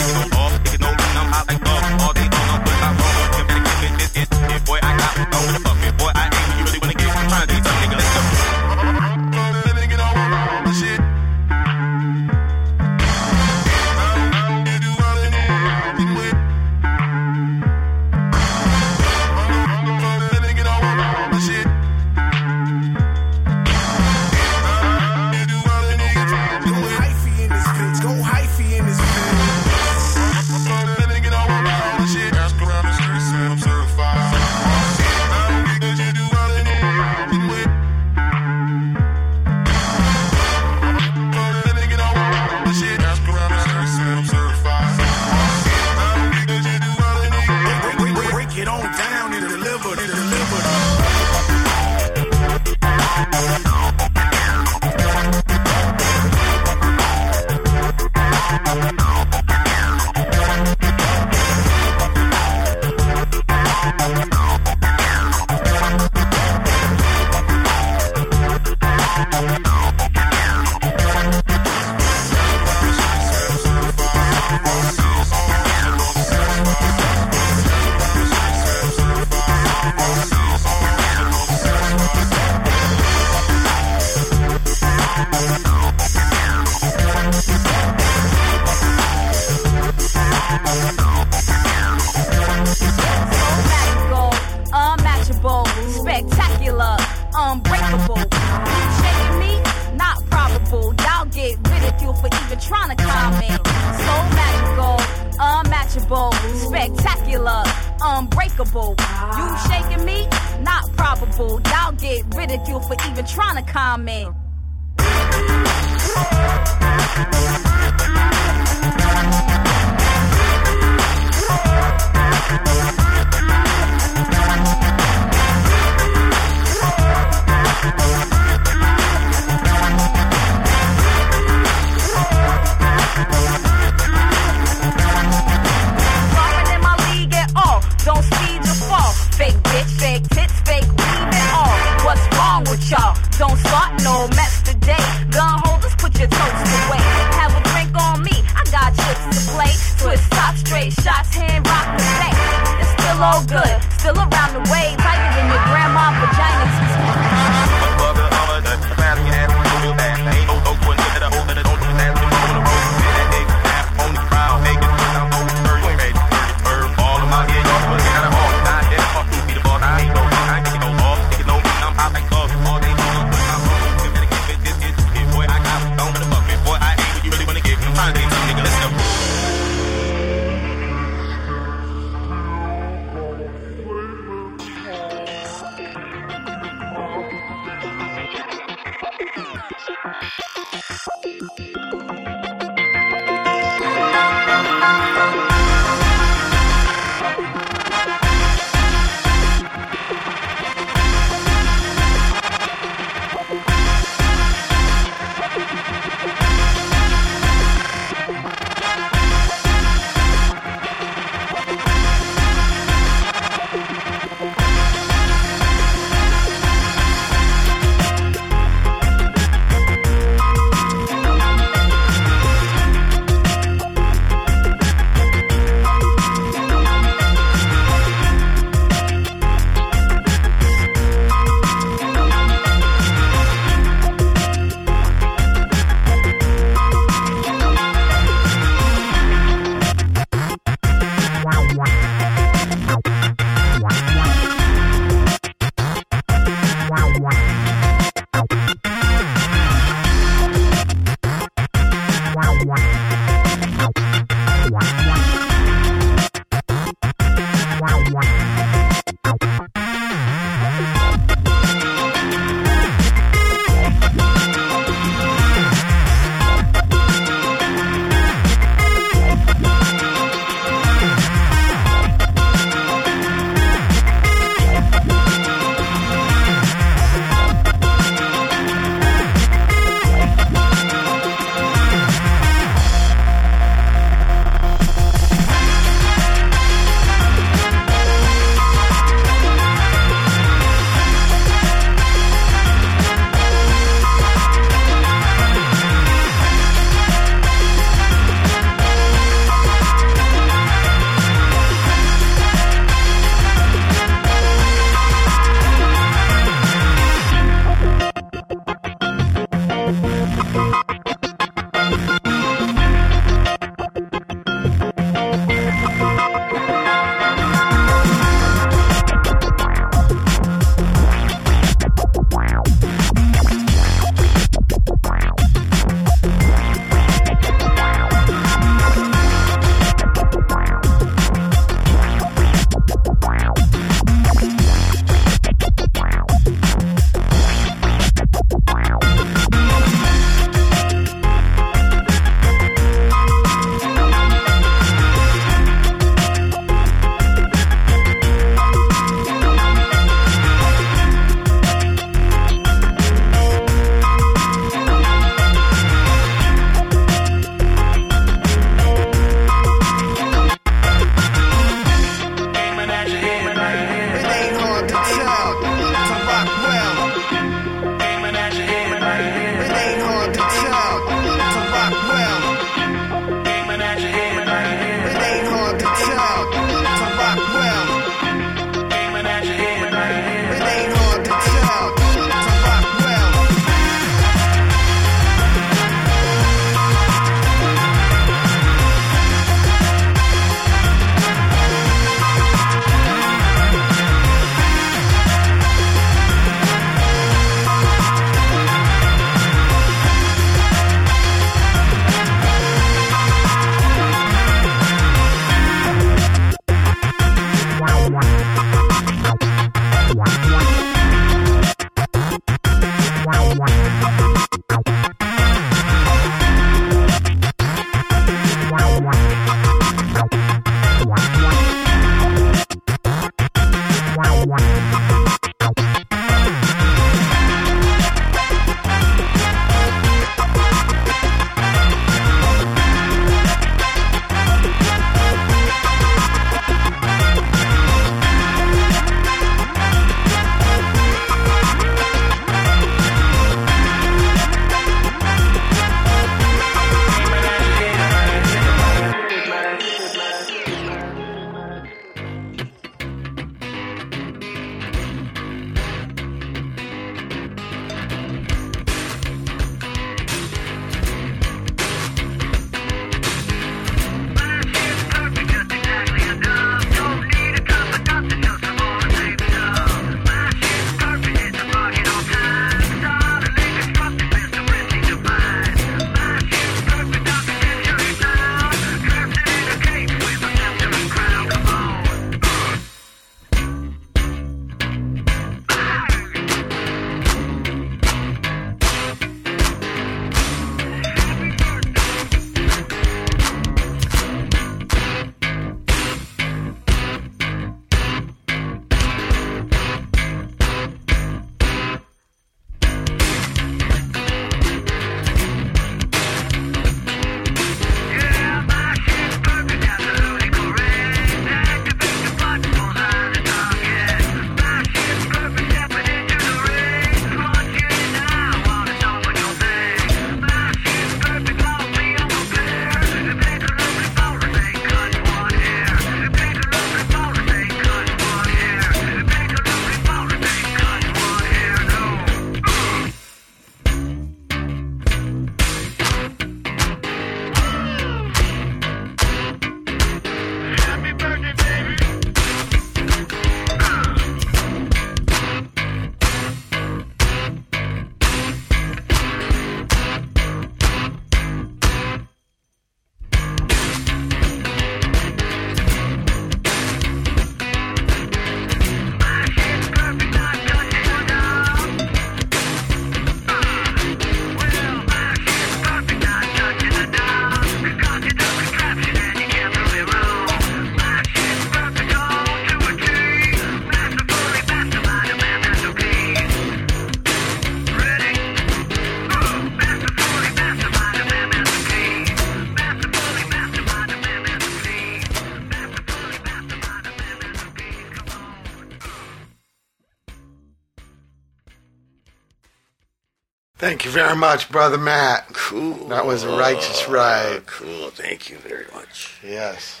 you very much, brother Matt. Cool. That was a righteous ride. Cool. Thank you very much. Yes.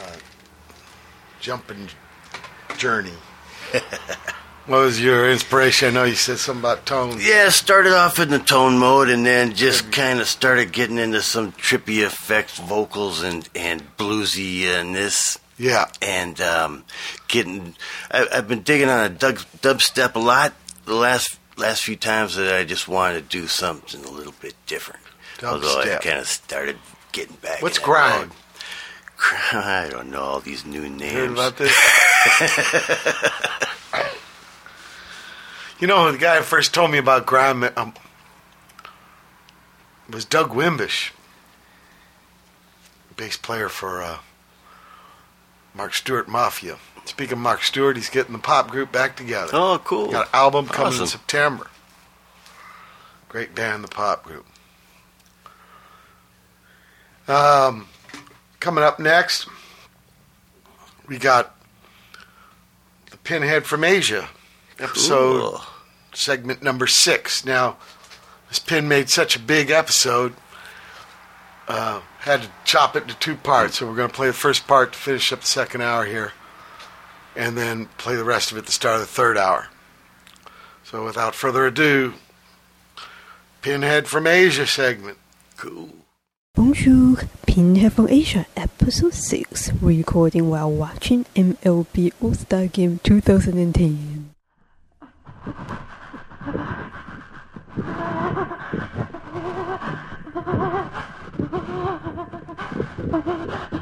Uh, jumping journey. what was your inspiration? I know you said something about tone. Yeah, started off in the tone mode and then just kind of started getting into some trippy effects, vocals and and bluesy-ness. Yeah. and um, getting. I, I've been digging on a dub, dubstep a lot the last last few times that I just wanted to do something a little bit different. Although I kind of started getting back. What's in grind? mode. I don't know all these new names. Heard about this? you know, the guy who first told me about grime um, was Doug Wimbish, bass player for uh, Mark Stewart Mafia. Speaking of Mark Stewart, he's getting the pop group back together. Oh, cool. Got an album coming in September. Great band, the pop group. Um, coming up next, we got the Pinhead from Asia, episode Cool. segment number six. Now, this pin made such a big episode, uh, had to chop it into two parts. So we're going to play the first part to finish up the second hour here, and then play the rest of it at the start of the third hour. So without further ado, Pinhead from Asia segment. Cool. Bonjour, Pinhead from Asia, episode 6, recording while watching MLB All Star Game 2010.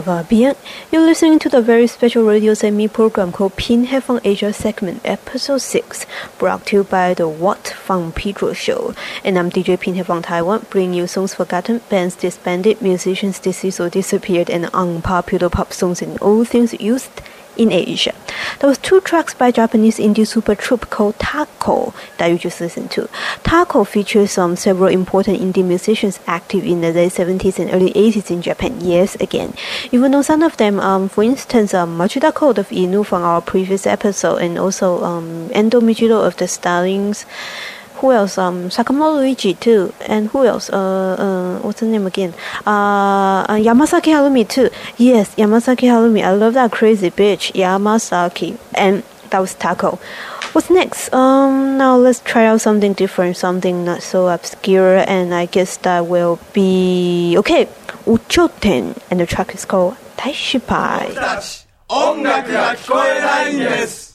va bien. You're listening to the very special radio semi program called Pinhead from Asia segment, episode 6, brought to you by the Watt from Pedro Show. And I'm DJ Pinhead from Taiwan, bringing you songs forgotten, bands disbanded, musicians deceased or disappeared, and unpopular pop songs and all things used in Asia. There was two tracks by Japanese indie super troupe called Taco that you just listened to. Taco features um, several important indie musicians active in the late 70s and early 80s in Japan. Yes, again. Even though some of them, um, for instance, um, Machida Kou of Inu from our previous episode and also um, Endo Michiro of the Stalin who else? Um, Sakamoto Ryuichi too, and who else? Uh, uh, what's the name again? Uh, uh, Yamasaki Harumi too. Yes, Yamasaki Harumi. I love that crazy bitch, Yamasaki. And that was Taco. What's next? Um, now let's try out something different, something not so obscure, and I guess that will be okay. Uchoten, and the track is called Daishippai. 音楽が聞こえないんです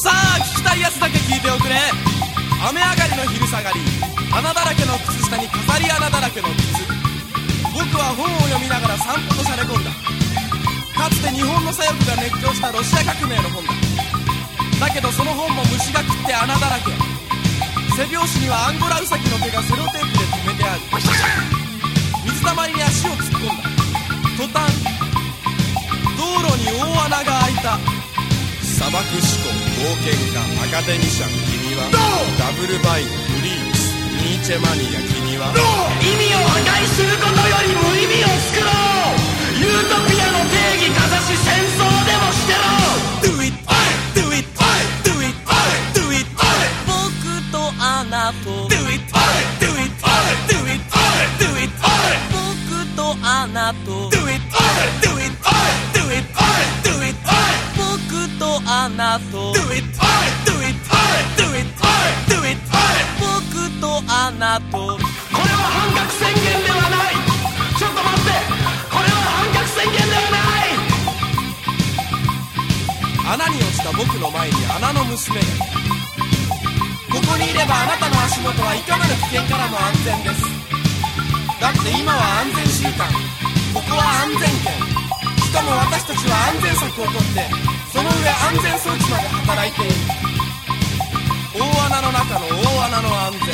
さあ聞きたいやつだけ聞いておくれ。雨上がりの昼下がり穴だらけの靴下に飾り穴だらけの靴。僕は本を読みながら散歩としゃれ込んだ。かつて日本の左翼が熱狂したロシア革命の本だ。だけどその本も虫が食って穴だらけ。背拍子にはアンゴラウサギの毛がセロテープで留めてある。水たまりに足を突っ込んだ。途端道路に大穴が開いた。砂漠志向冒険家アカデミシャン君は。ダブルバイクフリークス。ニーチェマニア君は。意味を破壊することより無意味を作ろう。ユートピアの定義かざし戦争でもしてろ。Do it Do it Do it Do it 僕とあなた。Do it Do it Do it Do it 僕とあなたなた Do it. Do it. Do it. Do it. 僕とあなたこれは反逆宣言ではない。ちょっと待って。これは反逆宣言ではない。穴に落ちた僕の前に穴の娘が。ここにいればあなたの足元はいかなる危険からも安全です。だって今は安全週間。ここは安全圏しかも私たちは安全策をとってその上安全。装置まで働いている大穴の中の大穴の安全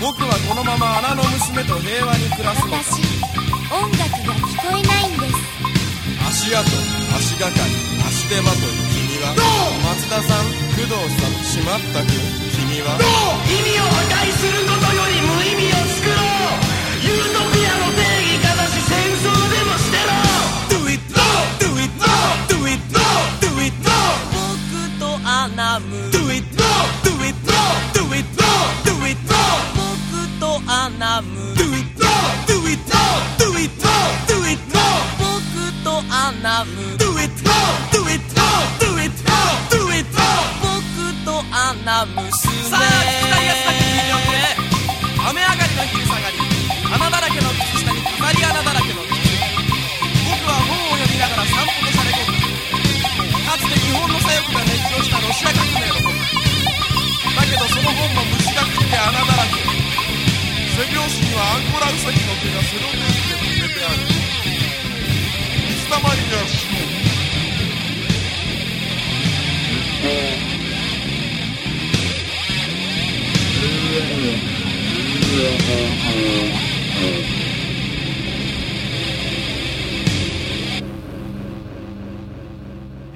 僕はこのまま穴の娘と平和に暮らす。のか私音楽が聞こえないんです。足跡足がかり足手まとい君は。どう。松田さん工藤さんしまったく君は意味を破壊することより無意味を作ろう。アナム Do it Do it Do it Do it 僕とアナ娘。さあ聞きたいやつだけ聞いておくれ雨上がりの昼下がり穴だらけの靴下に飾り。穴だらけの靴僕は本を読みながら散歩とされ込んだかつて日本の左翼が熱狂したロシア革命の本だけどその本も虫が食って穴だらけ。背拍子にはアンゴラウサギの毛がセロテ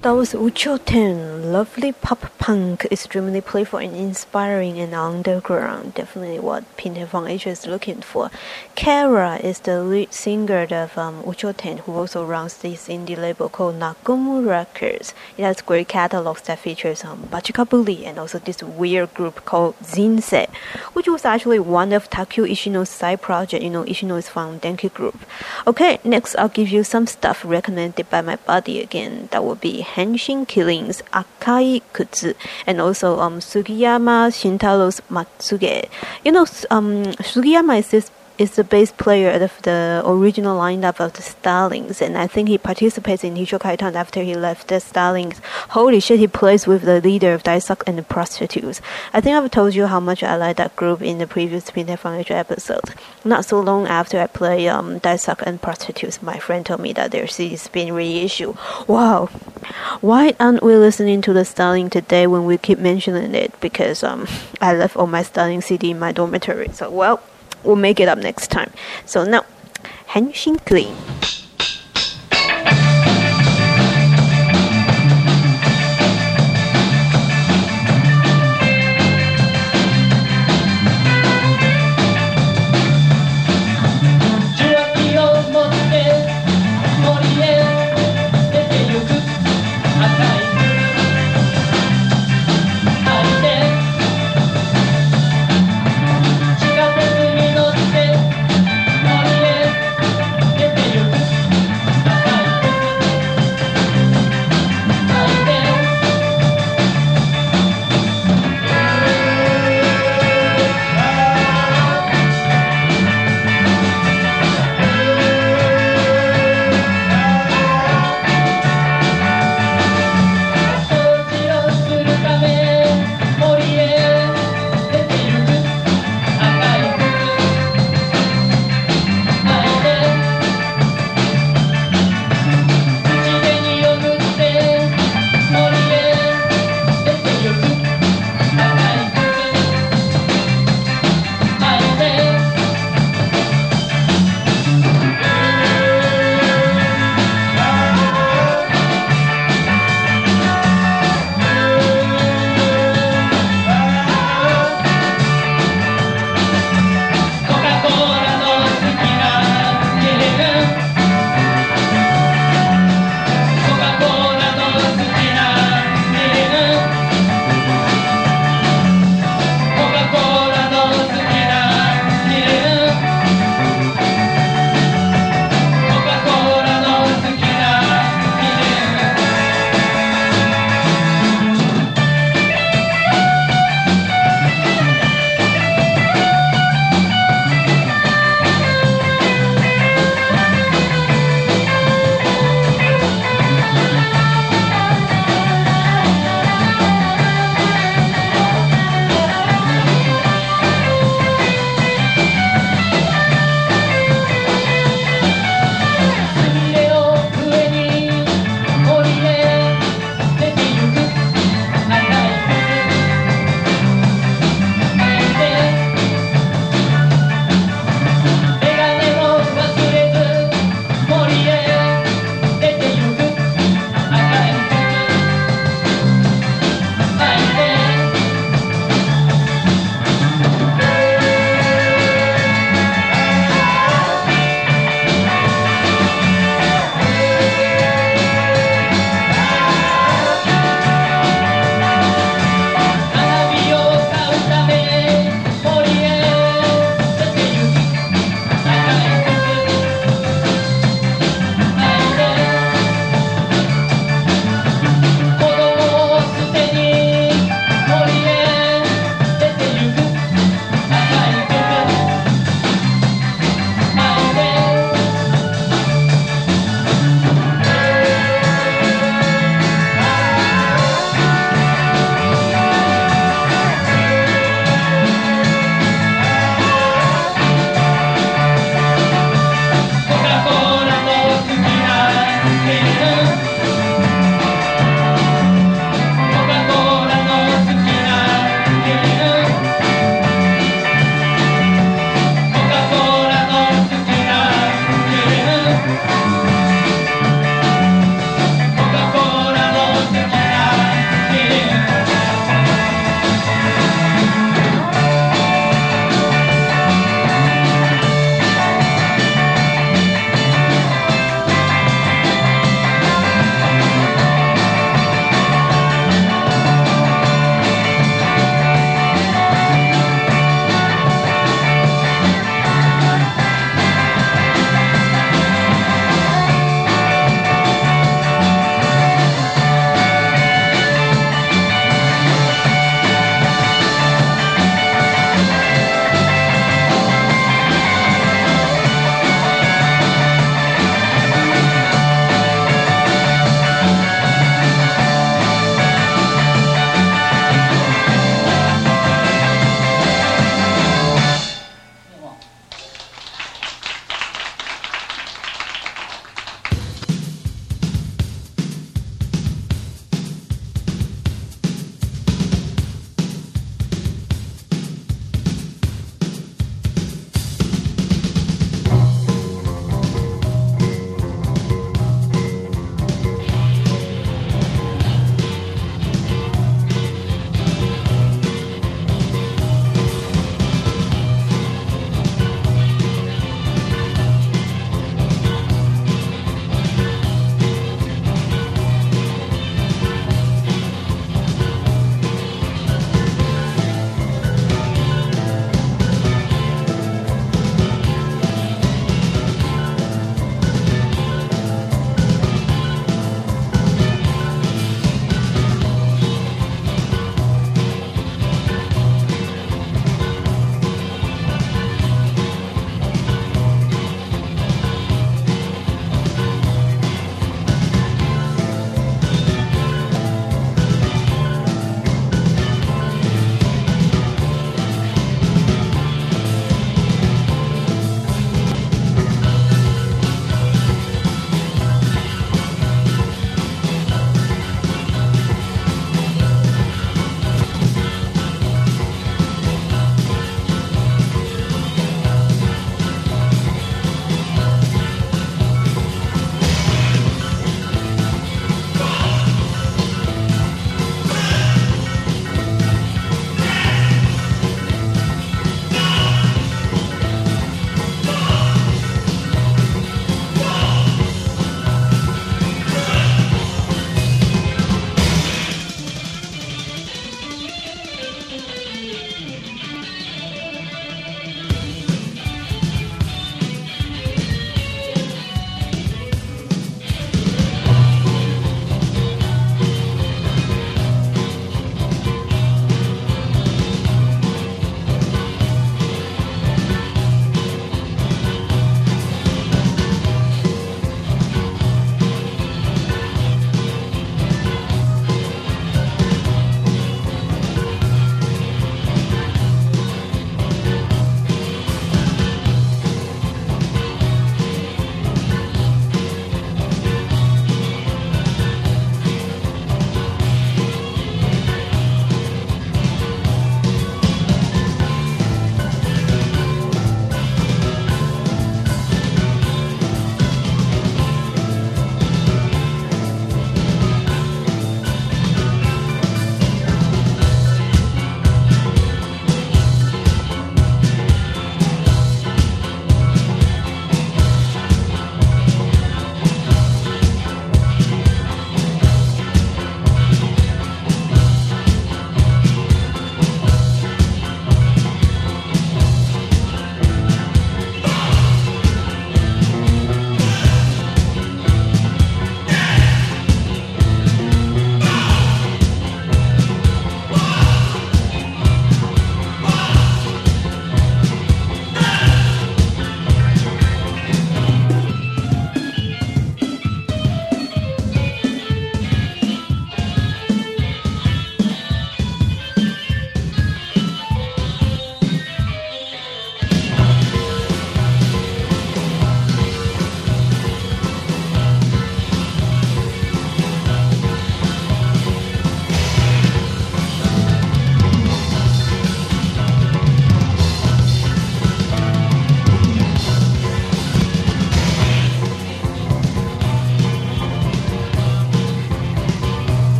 That was Uchoten, lovely pop punk, extremely playful and inspiring and underground. Definitely what Pinter Von is looking for. Kera is the lead singer of um, Uchoten, who also runs this indie label called Nagomu Records. It has great catalogs that features um, Bachikabuli and also this weird group called Jinsei, which was actually one of Takkyu Ishino's side project. You know, Ishino is from Denki Groove. Okay, next I'll give you some stuff recommended by my buddy again. That would be Henshin Killings, Akai Kutsu, and also um, Sugiyama Shintaro's Matsuge. You know, um, Sugiyama is this is the bass player of the original lineup of the Stalins, and I think he participates in Hicho Kaitan after he left the Stalins. Holy shit, he plays with the leader of Daisuck and the Prostitutes. I think I've told you how much I like that group in the previous Pinhead Asia episode. Not so long after I play um, Daisuck and Prostitutes, my friend told me that their CD's been reissued. Wow, why aren't we listening to the Stalin today when we keep mentioning it? Because um, I left all my Stalin CD in my dormitory. So well, we'll make it up next time. So now, 韩星 clean.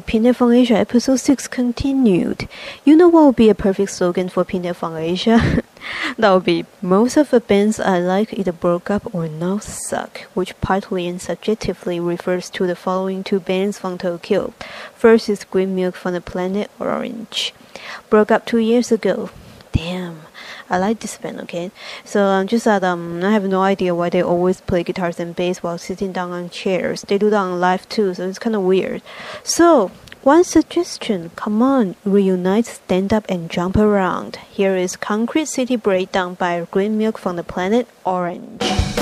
Pinhead from Asia, episode 6 continued. You know what would be a perfect slogan for from Asia? that would be most of the bands I like either broke up or now suck, which partly and subjectively refers to the following two bands from Tokyo. First is Green Milk from the planet Orange. Broke up two years ago. I like this band, okay? So I'm um, just that um, I have no idea why they always play guitars and bass while sitting down on chairs. They do that on live too, so it's kind of weird. So one suggestion, come on, reunite, stand up and jump around. Here is Concrete City Breakdown by Green Milk from the planet Orange.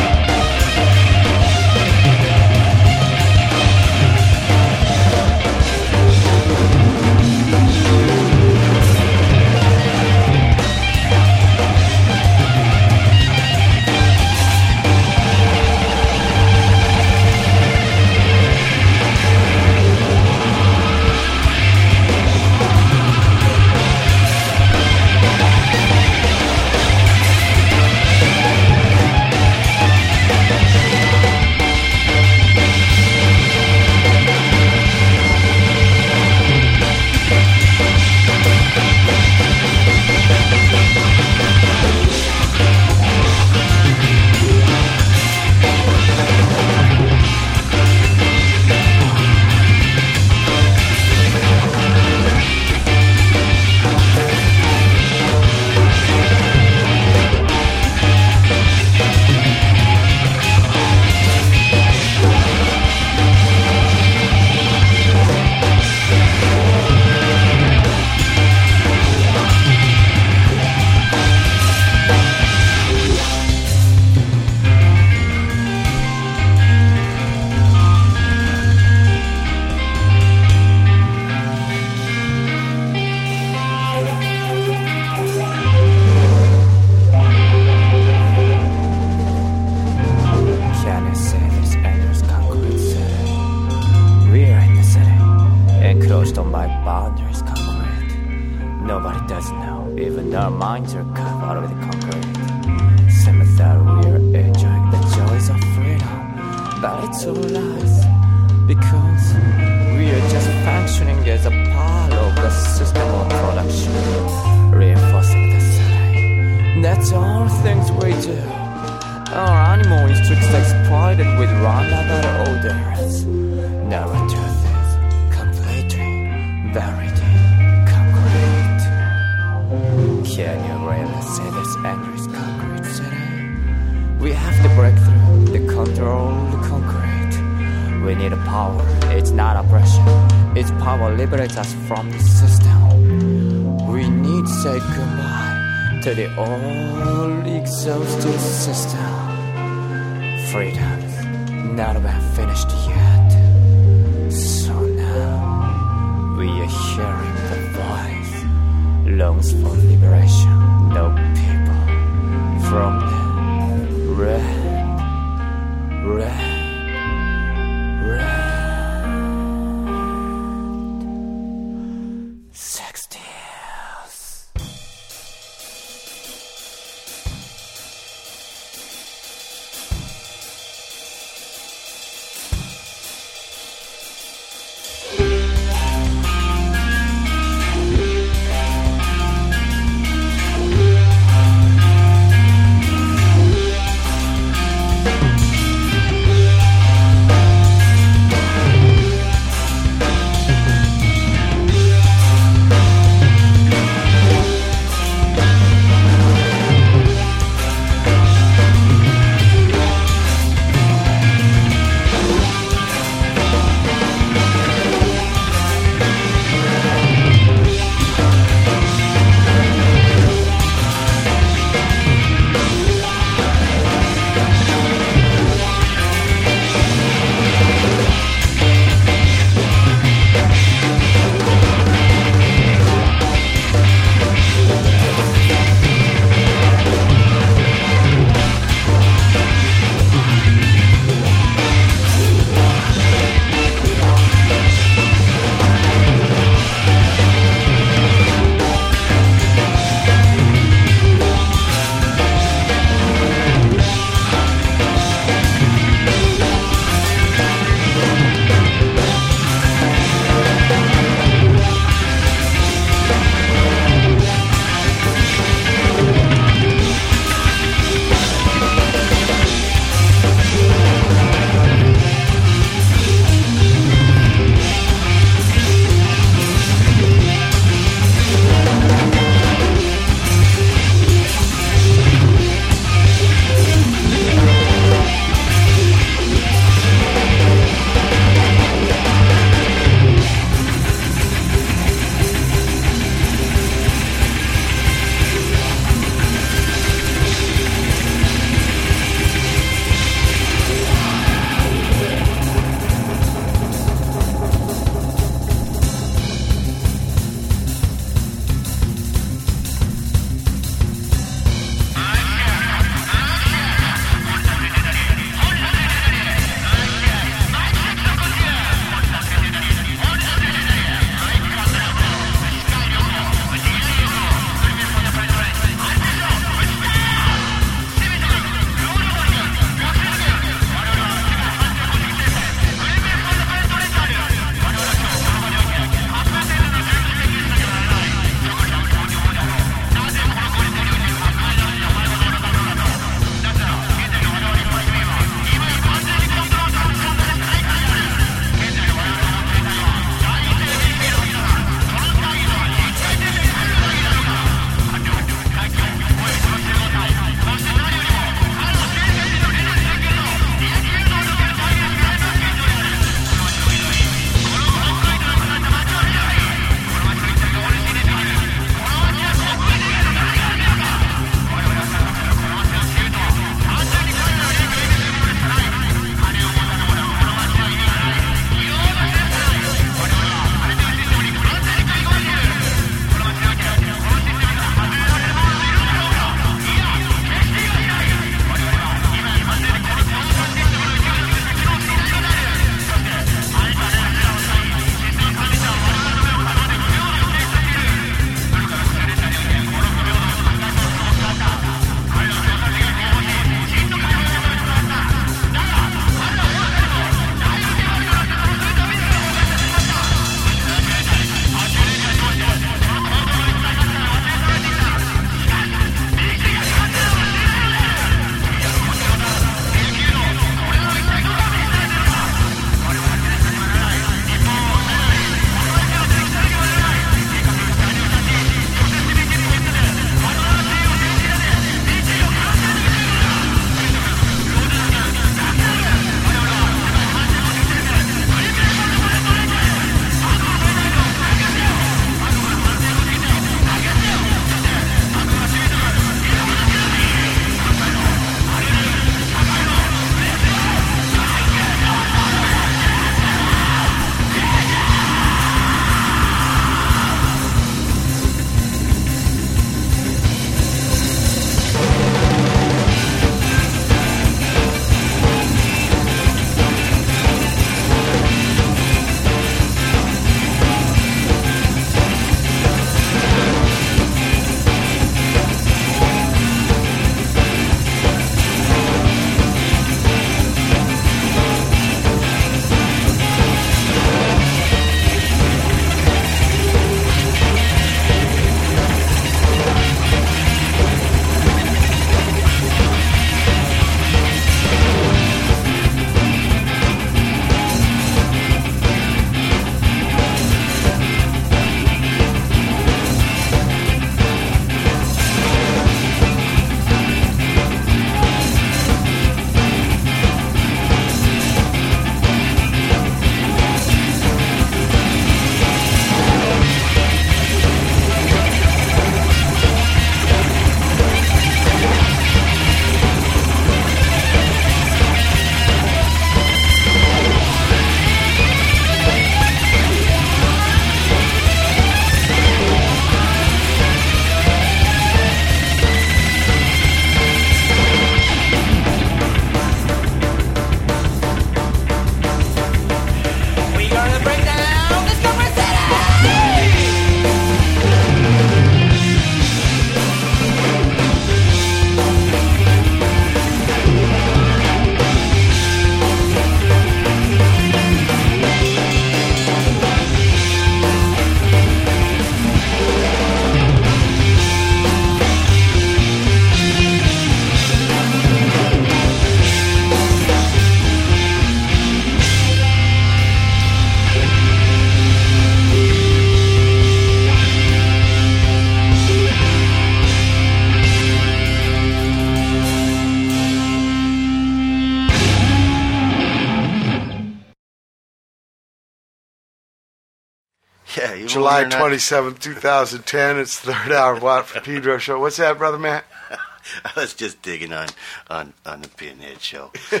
July not- 27, 2010. It's the third hour of Watt from Pedro show. What's that, brother Matt? I was just digging on on on the Pinhead show. yeah,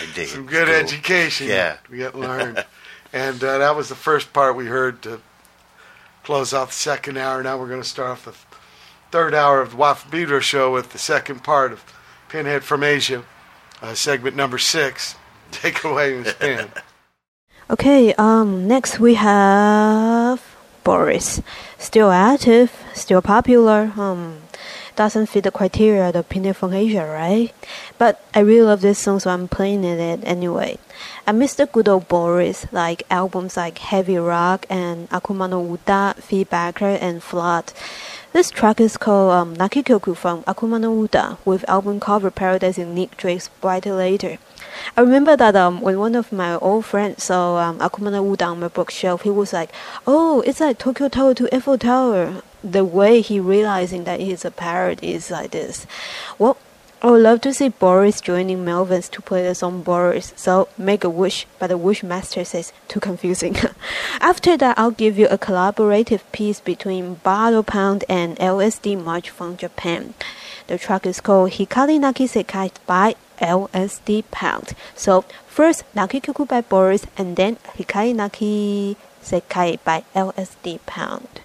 I dig Some it. good Cool. education. Yeah. we got learned, and uh, that was the first part we heard to close off the second hour. Now we're going to start off the third hour of the Watt from Pedro show with the second part of Pinhead from Asia, uh, segment number six. Take away, Miss Pin. Okay, um, next we have Boris. Still active, still popular. Um, doesn't fit the criteria of the Pinhead from Asia, right? But I really love this song, so I'm playing it anyway. I miss the good old Boris, like albums like Heavy Rock and Akuma no Uta, Feedbacker, and Flood. This track is called um, Nakikyoku from Akuma no Uta, with album cover parodizing Nick Drake's Bryter Layter. I remember that um, when one of my old friends saw um, Akuma no Uta on my bookshelf, he was like, "Oh, it's like Tokyo Tower to Eiffel Tower." The way he realizing that it's a parody is like this. Well, I would love to see Boris joining Melvins to play the song Boris. So make a wish, but the wish master says too confusing. After that, I'll give you a collaborative piece between Bottle Pound and LSD March from Japan. The track is called Hikari Naki Sekai by LSD Pond. So first Nakikyoku by Boris and then Hikari Naki Sekai by LSD Pond.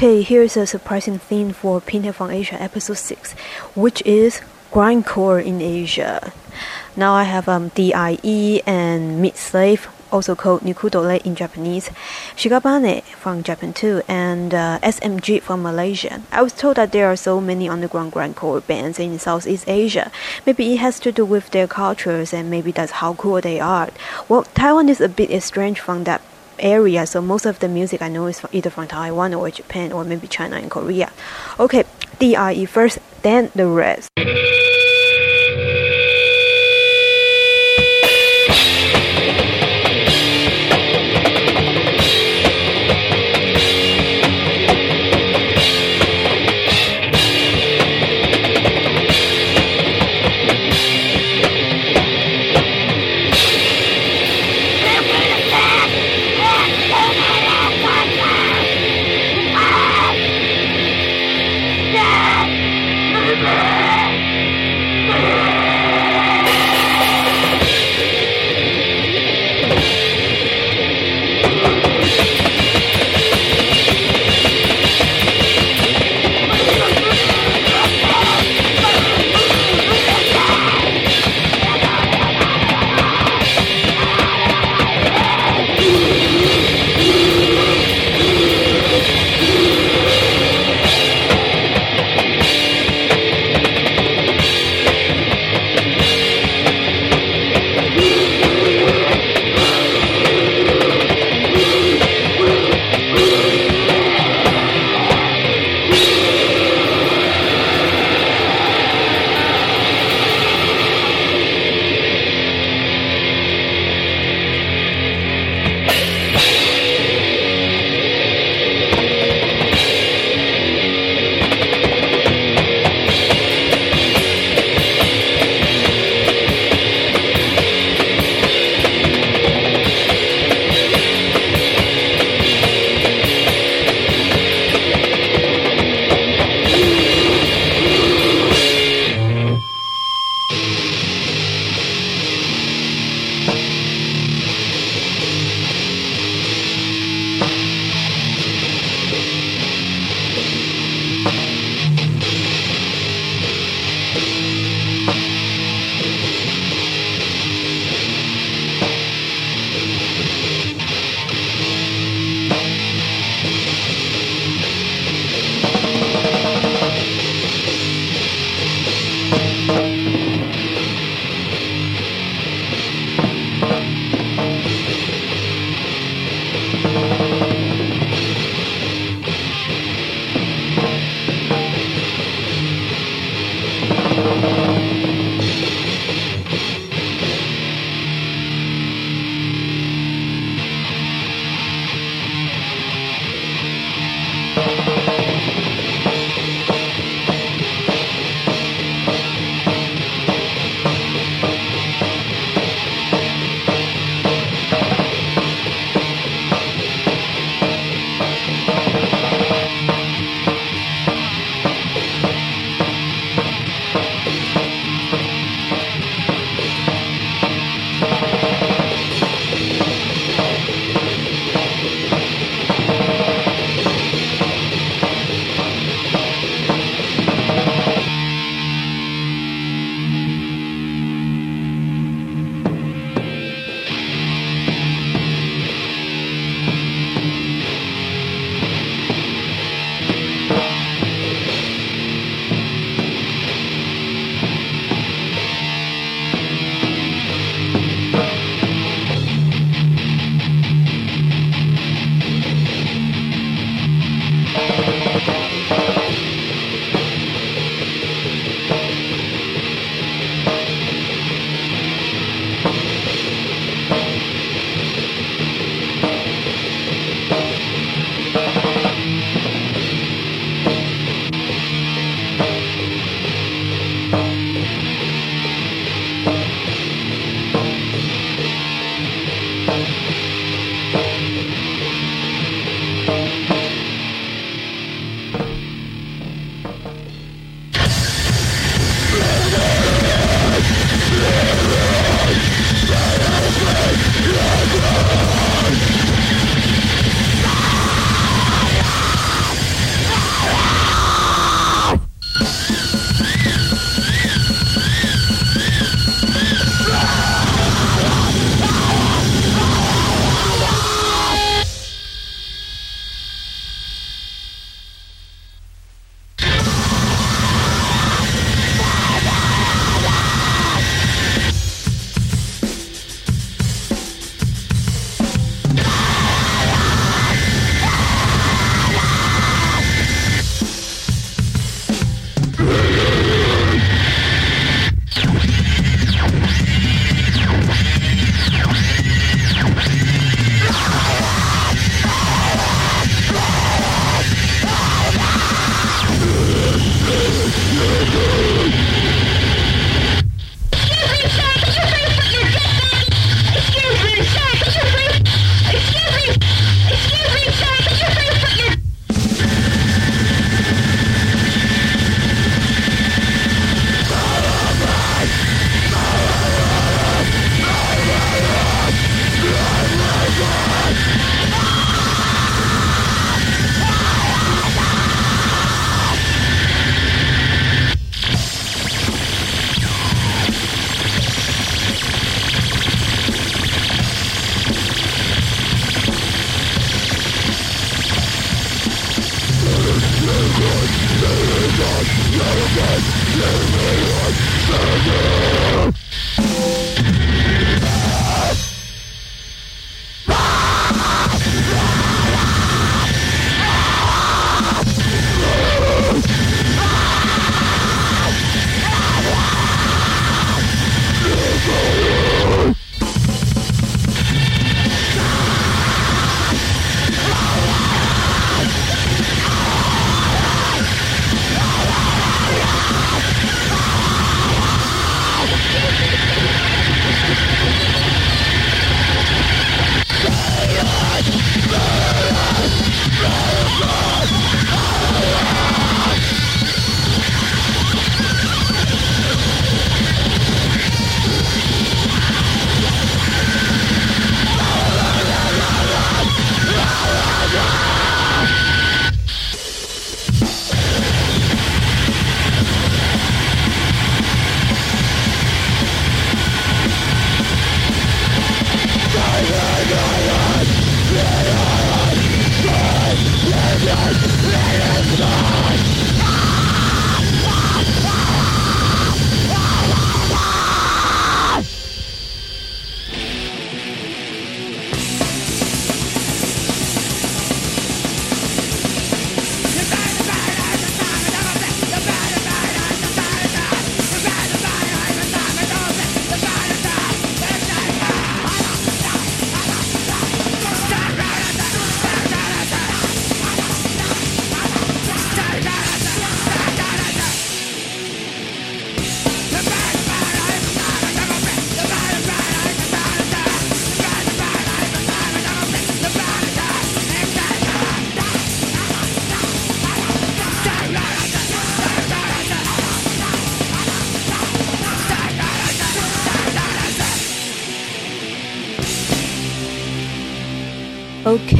Okay, here's a surprising theme for Pinhead from Asia episode 6, which is grindcore in Asia. Now I have um, DIE and Meat Slave, also called Nikudorei in Japanese, Shikabane from Japan too, and uh, SMG from Malaysia. I was told that there are so many underground grindcore bands in Southeast Asia. Maybe it has to do with their cultures and maybe that's how cool they are. Well, Taiwan is a bit estranged from that area, so most of the music I know is from, either from Taiwan or Japan or maybe China and Korea. Okay, DIE first, then the rest.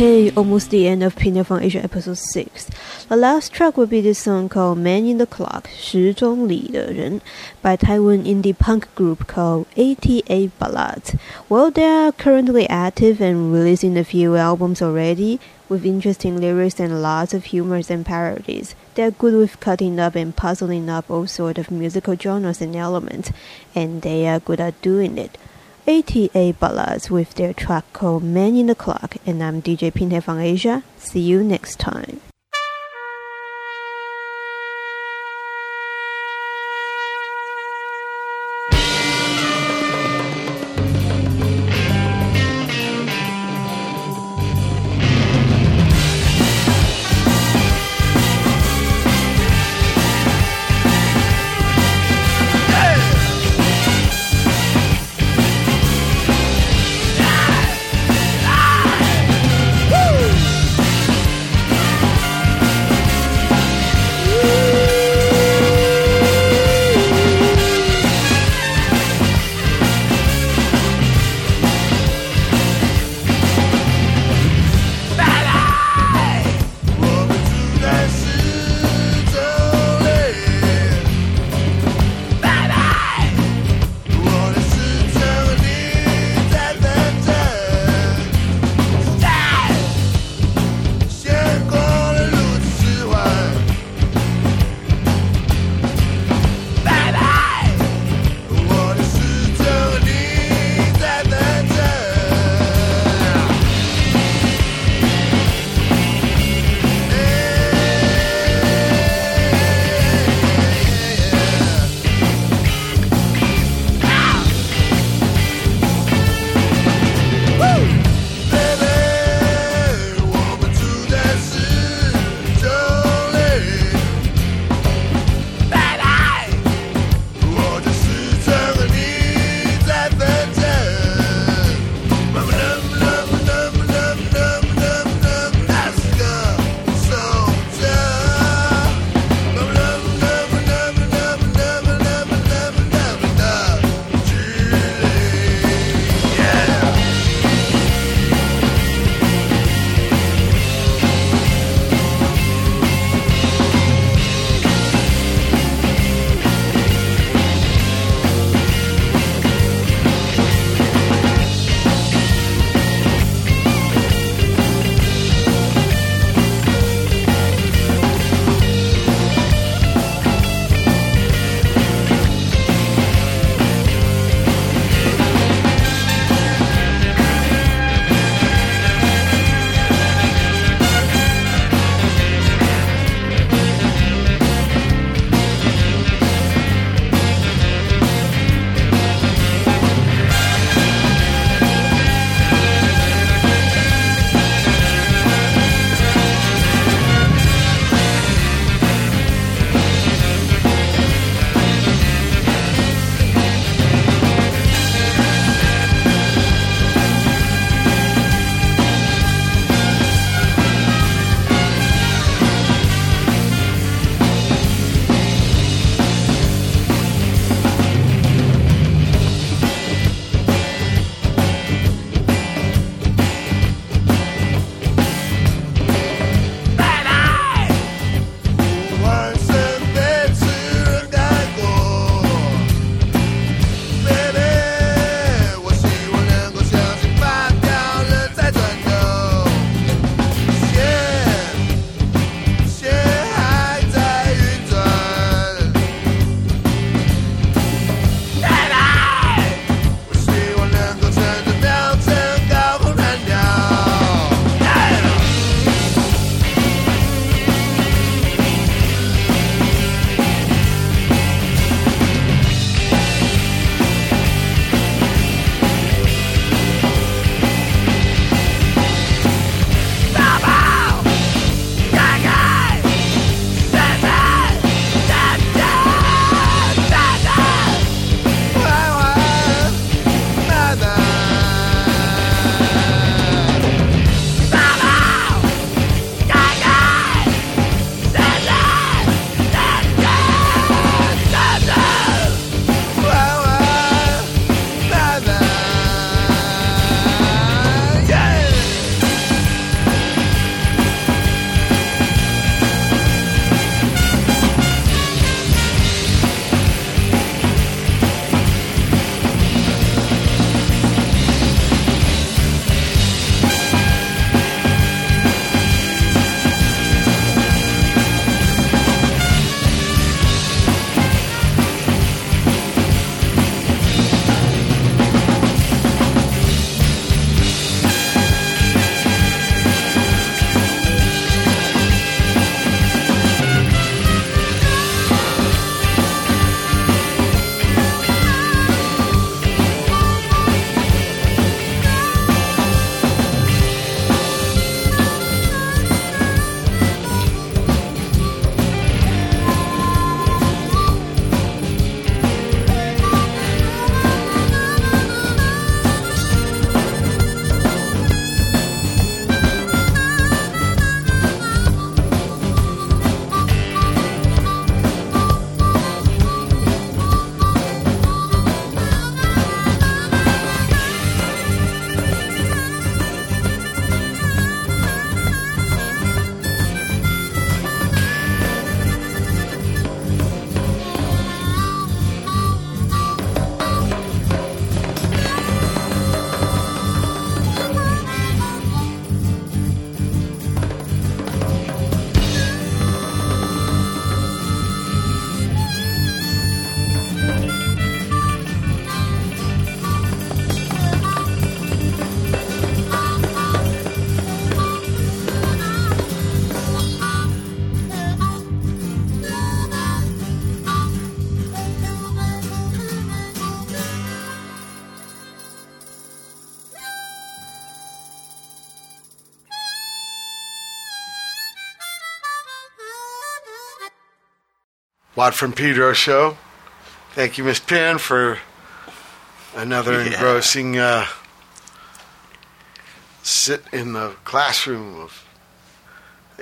Hey, almost the end of Pina Asia episode 6. The last track will be this song called Man in the Clock, 时钟里的人, by Taiwan indie punk group called 88 Balaz. Well, they are currently active and releasing a few albums already, with interesting lyrics and lots of humors and parodies. They're good with cutting up and puzzling up all sort of musical genres and elements, and they are good at doing it. 88 Balaz with their track called Man in the Clock, and I'm DJ Pinhead from Asia. See you next time. Watt from Pedro show. Thank you, Miss Penn, for another Yeah. engrossing uh, sit in the classroom of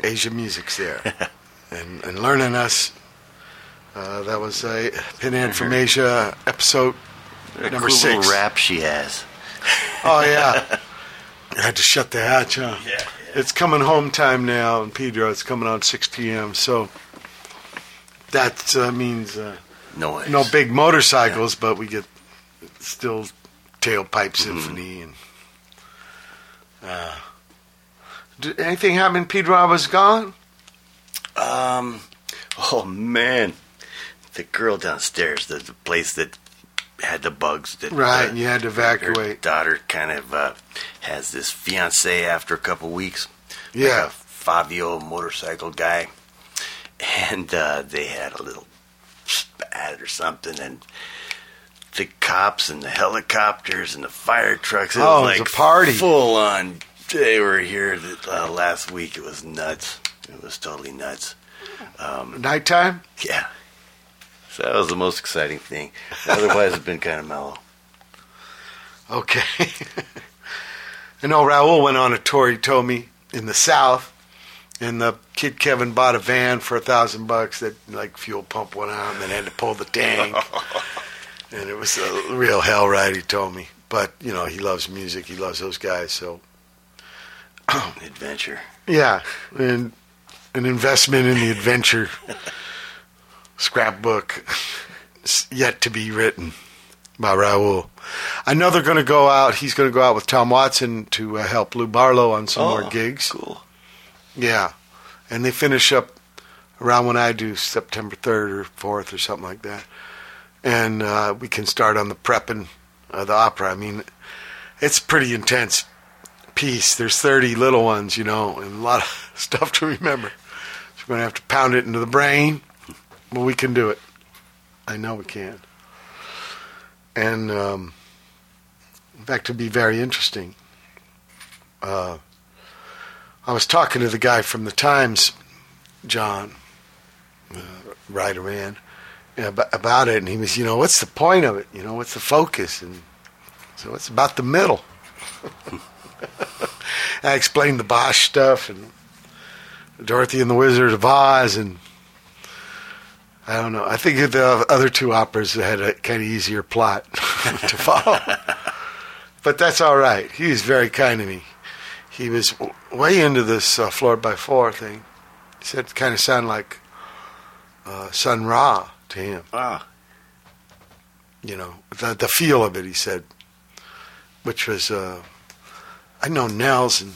Asia Musics there and, and learning us. Uh, that was a Pinhead from Asia episode A number cool six. little rap she has. Oh yeah. I had to shut the hatch, huh? Yeah, It's coming home time now and Pedro. It's coming on 6 p.m. So that uh, means uh, Noise. no big motorcycles, but we get still tailpipe Mm-hmm. symphony and. Uh, did anything happen Pedro? Was gone. Um, oh man, the girl downstairs, the, the place that had the bugs. That Right, uh, and you had to Her evacuate. daughter kind of uh, has this fiance after a couple weeks. Yeah. like a Fabio motorcycle guy, and uh, they had a little spat or something, and the cops and the helicopters and the fire trucks. It Oh, was it like was a party. full on. They were here uh, last week. It was nuts. It was totally nuts. Um, Nighttime. yeah. So that was the most exciting thing. Otherwise, it's been kind of mellow. Okay. I know Raul went on a tour. He told me in the South, and the kid Kevin bought a van for a thousand bucks. That like fuel pump went out, and then had to pull the tank, and it was a real hell ride. He told me, but you know he loves music. He loves those guys. So Adventure. yeah, and an investment in the adventure scrapbook yet to be written by Raul. I know they're going to go out. He's going to go out with Tom Watson to uh, help Lou Barlow on some more Oh, gigs. Cool. Yeah, and they finish up around when I do, September third or fourth or something like that, and uh, we can start on the prepping of the opera. I mean, it's pretty intense piece. There's 30 little ones, you know, and a lot of stuff to remember. So we're going to have to pound it into the brain, but we can do it. I know we can. And um, in fact, to be very interesting, uh, I was talking to the guy from the Times, John, uh, writer man, about, it, and he was, you know, what's the point of it? You know, what's the focus? And so it's about the middle. I explained the Bosch stuff and Dorothy and the Wizard of Oz, and I don't know. I think the other two operas had a kind of easier plot to follow, but that's all right. He was very kind to me. He was way into this uh, Floored by Four thing. He said it kind of sounded like uh, Sun Ra to him. Ah. You know, the the feel of it. He said, which was uh, I know Nels and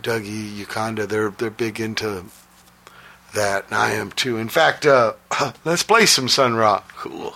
Dougie Uconda. They're they're big into that, and I am too. In fact, uh, let's play some Sun Ra. Cool.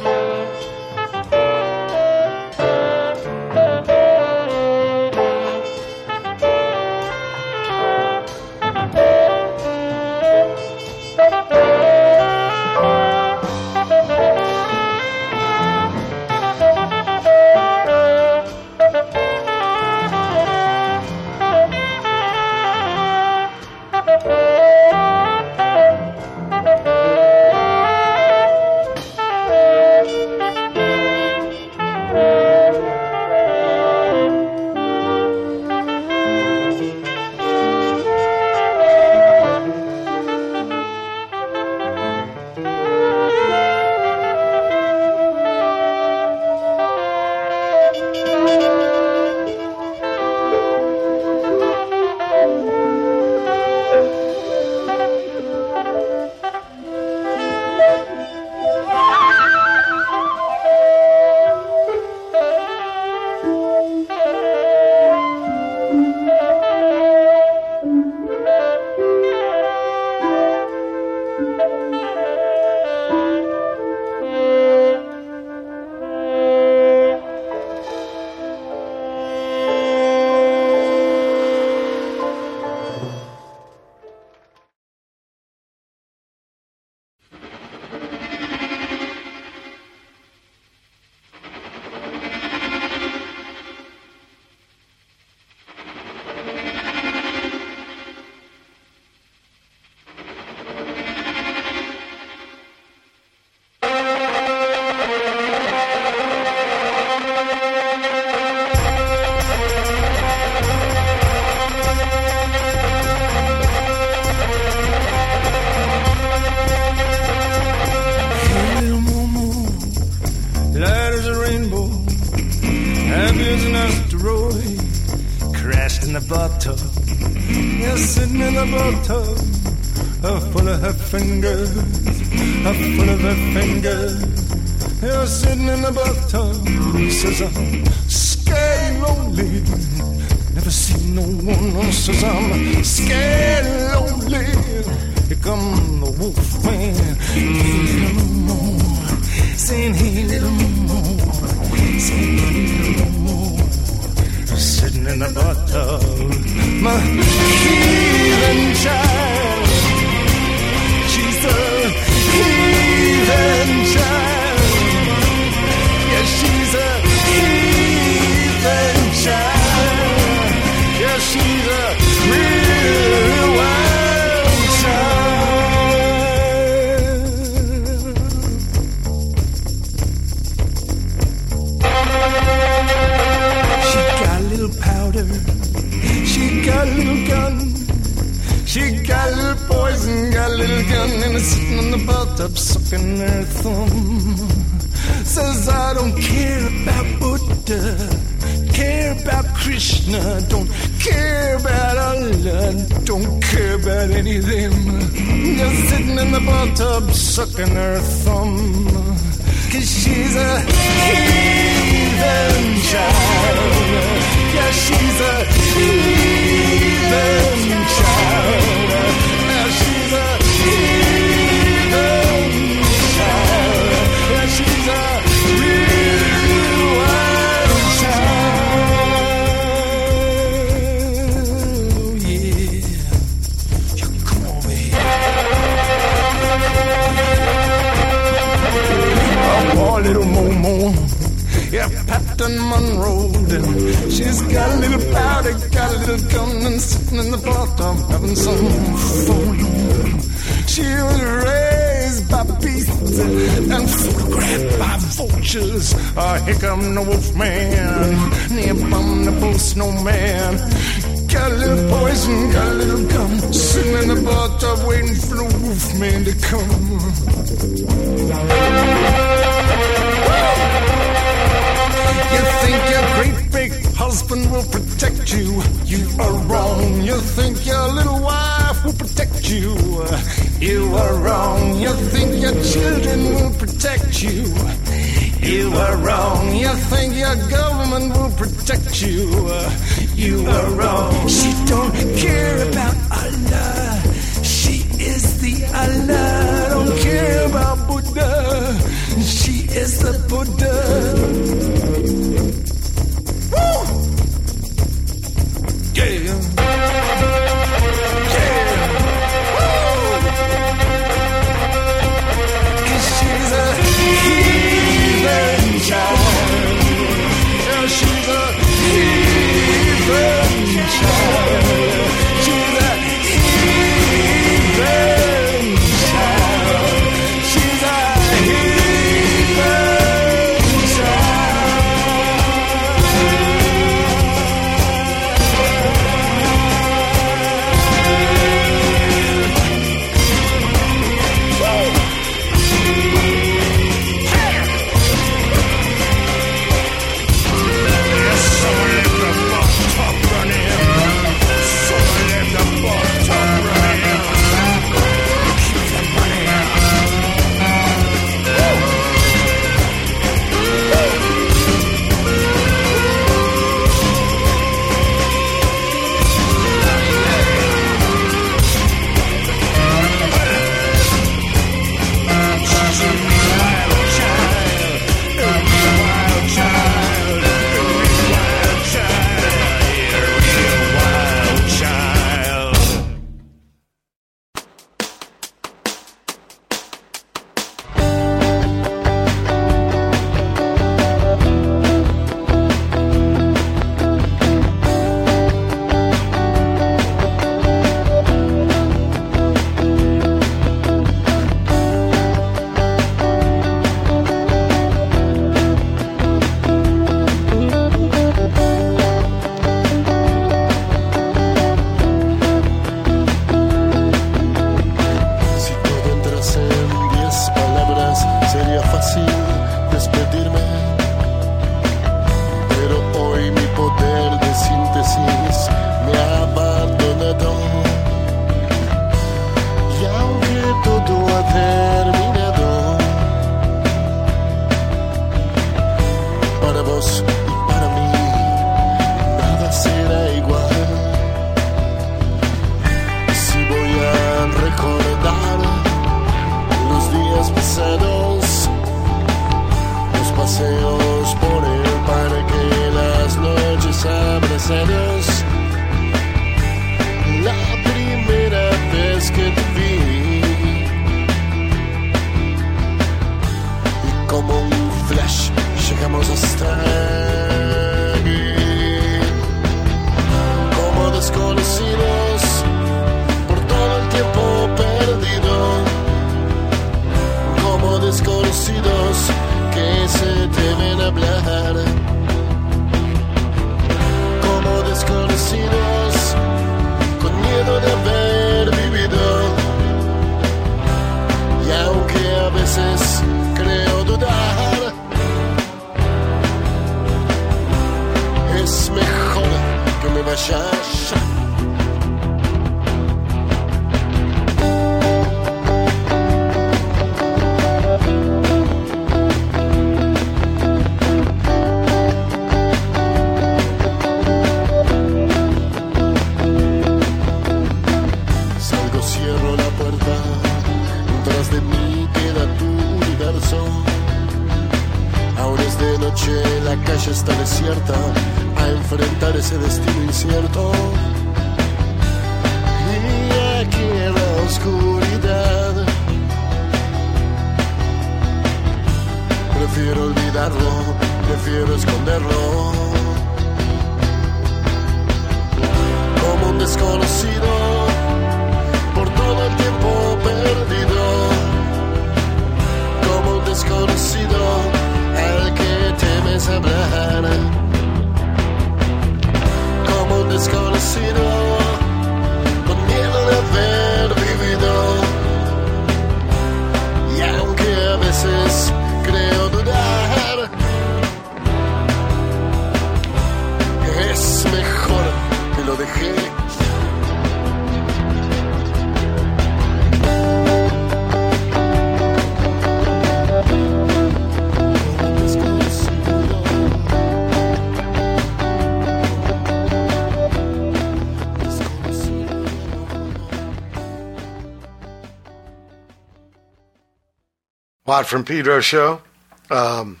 Watt from Pedro show. Um,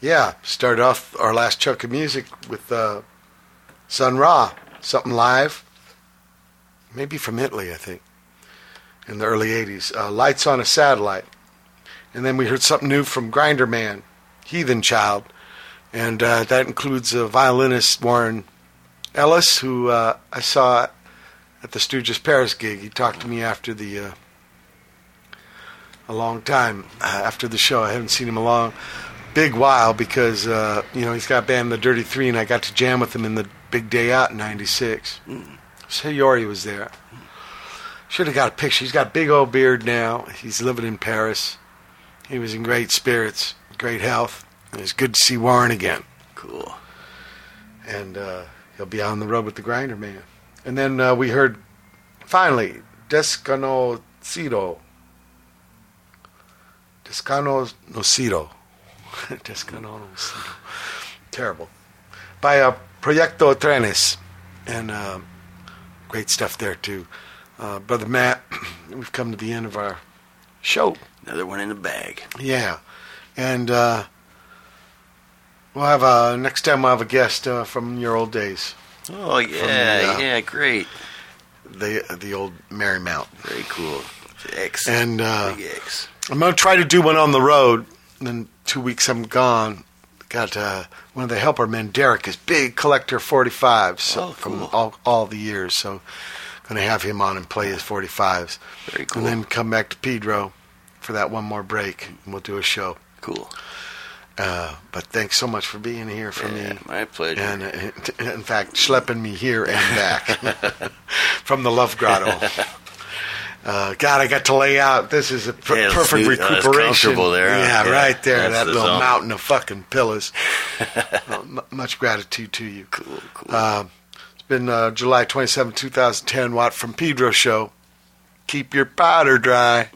yeah, started off our last chunk of music with uh, Sun Ra, something live, maybe from Italy, I think, in the early 80s. Uh, Lights on a Satellite. And then we heard something new from Grinderman, Heathen Child. And uh, that includes uh, violinist Warren Ellis, who uh, I saw at the Stooges Paris gig. He talked to me after the uh, a long time uh, after the show. I haven't seen him a long, big while because uh, you know he's got band The Dirty Three, and I got to jam with him in the Big Day Out in '96. Sayori was there. Should have got a picture. He's got a big old beard now. He's living in Paris. He was in great spirits, great health. It was good to see Warren again. Cool. And uh, he'll be on the road with the Grinderman. And then uh, we heard finally Desconocido. Desconocido. Desconocido. Terrible. By uh, Proyecto Trenes. And uh, great stuff there, too. Uh, Brother Matt, we've come to the end of our show. Another one in the bag. Yeah. And uh, we'll have a, next time we'll have a guest uh, from your old days. Oh yeah, uh, yeah, great. The the old Marymount. Very cool. X. And uh, Big X. I'm going to try to do one on the road. And then two weeks I'm gone. Got uh, one of the helper men, Derek, is big collector 45s so Oh, from all, all the years. So going to have him on and play his 45s. Very cool. And then come back to Pedro for that one more break. And we'll do a show. Cool. Uh, but thanks so much for being here for Yeah, me. my pleasure. And uh, in fact, schlepping me here and back from the Love Grotto. Uh, God, I got to lay out. This is a per- Yeah, perfect. Uh, recuperation. there. Yeah, Yeah, right there. That the little zone. mountain of fucking pillows. Uh, m- much gratitude to you. Cool, cool. Uh, it's been uh, July 27, 2010, Watt from Pedro Show. Keep your powder dry.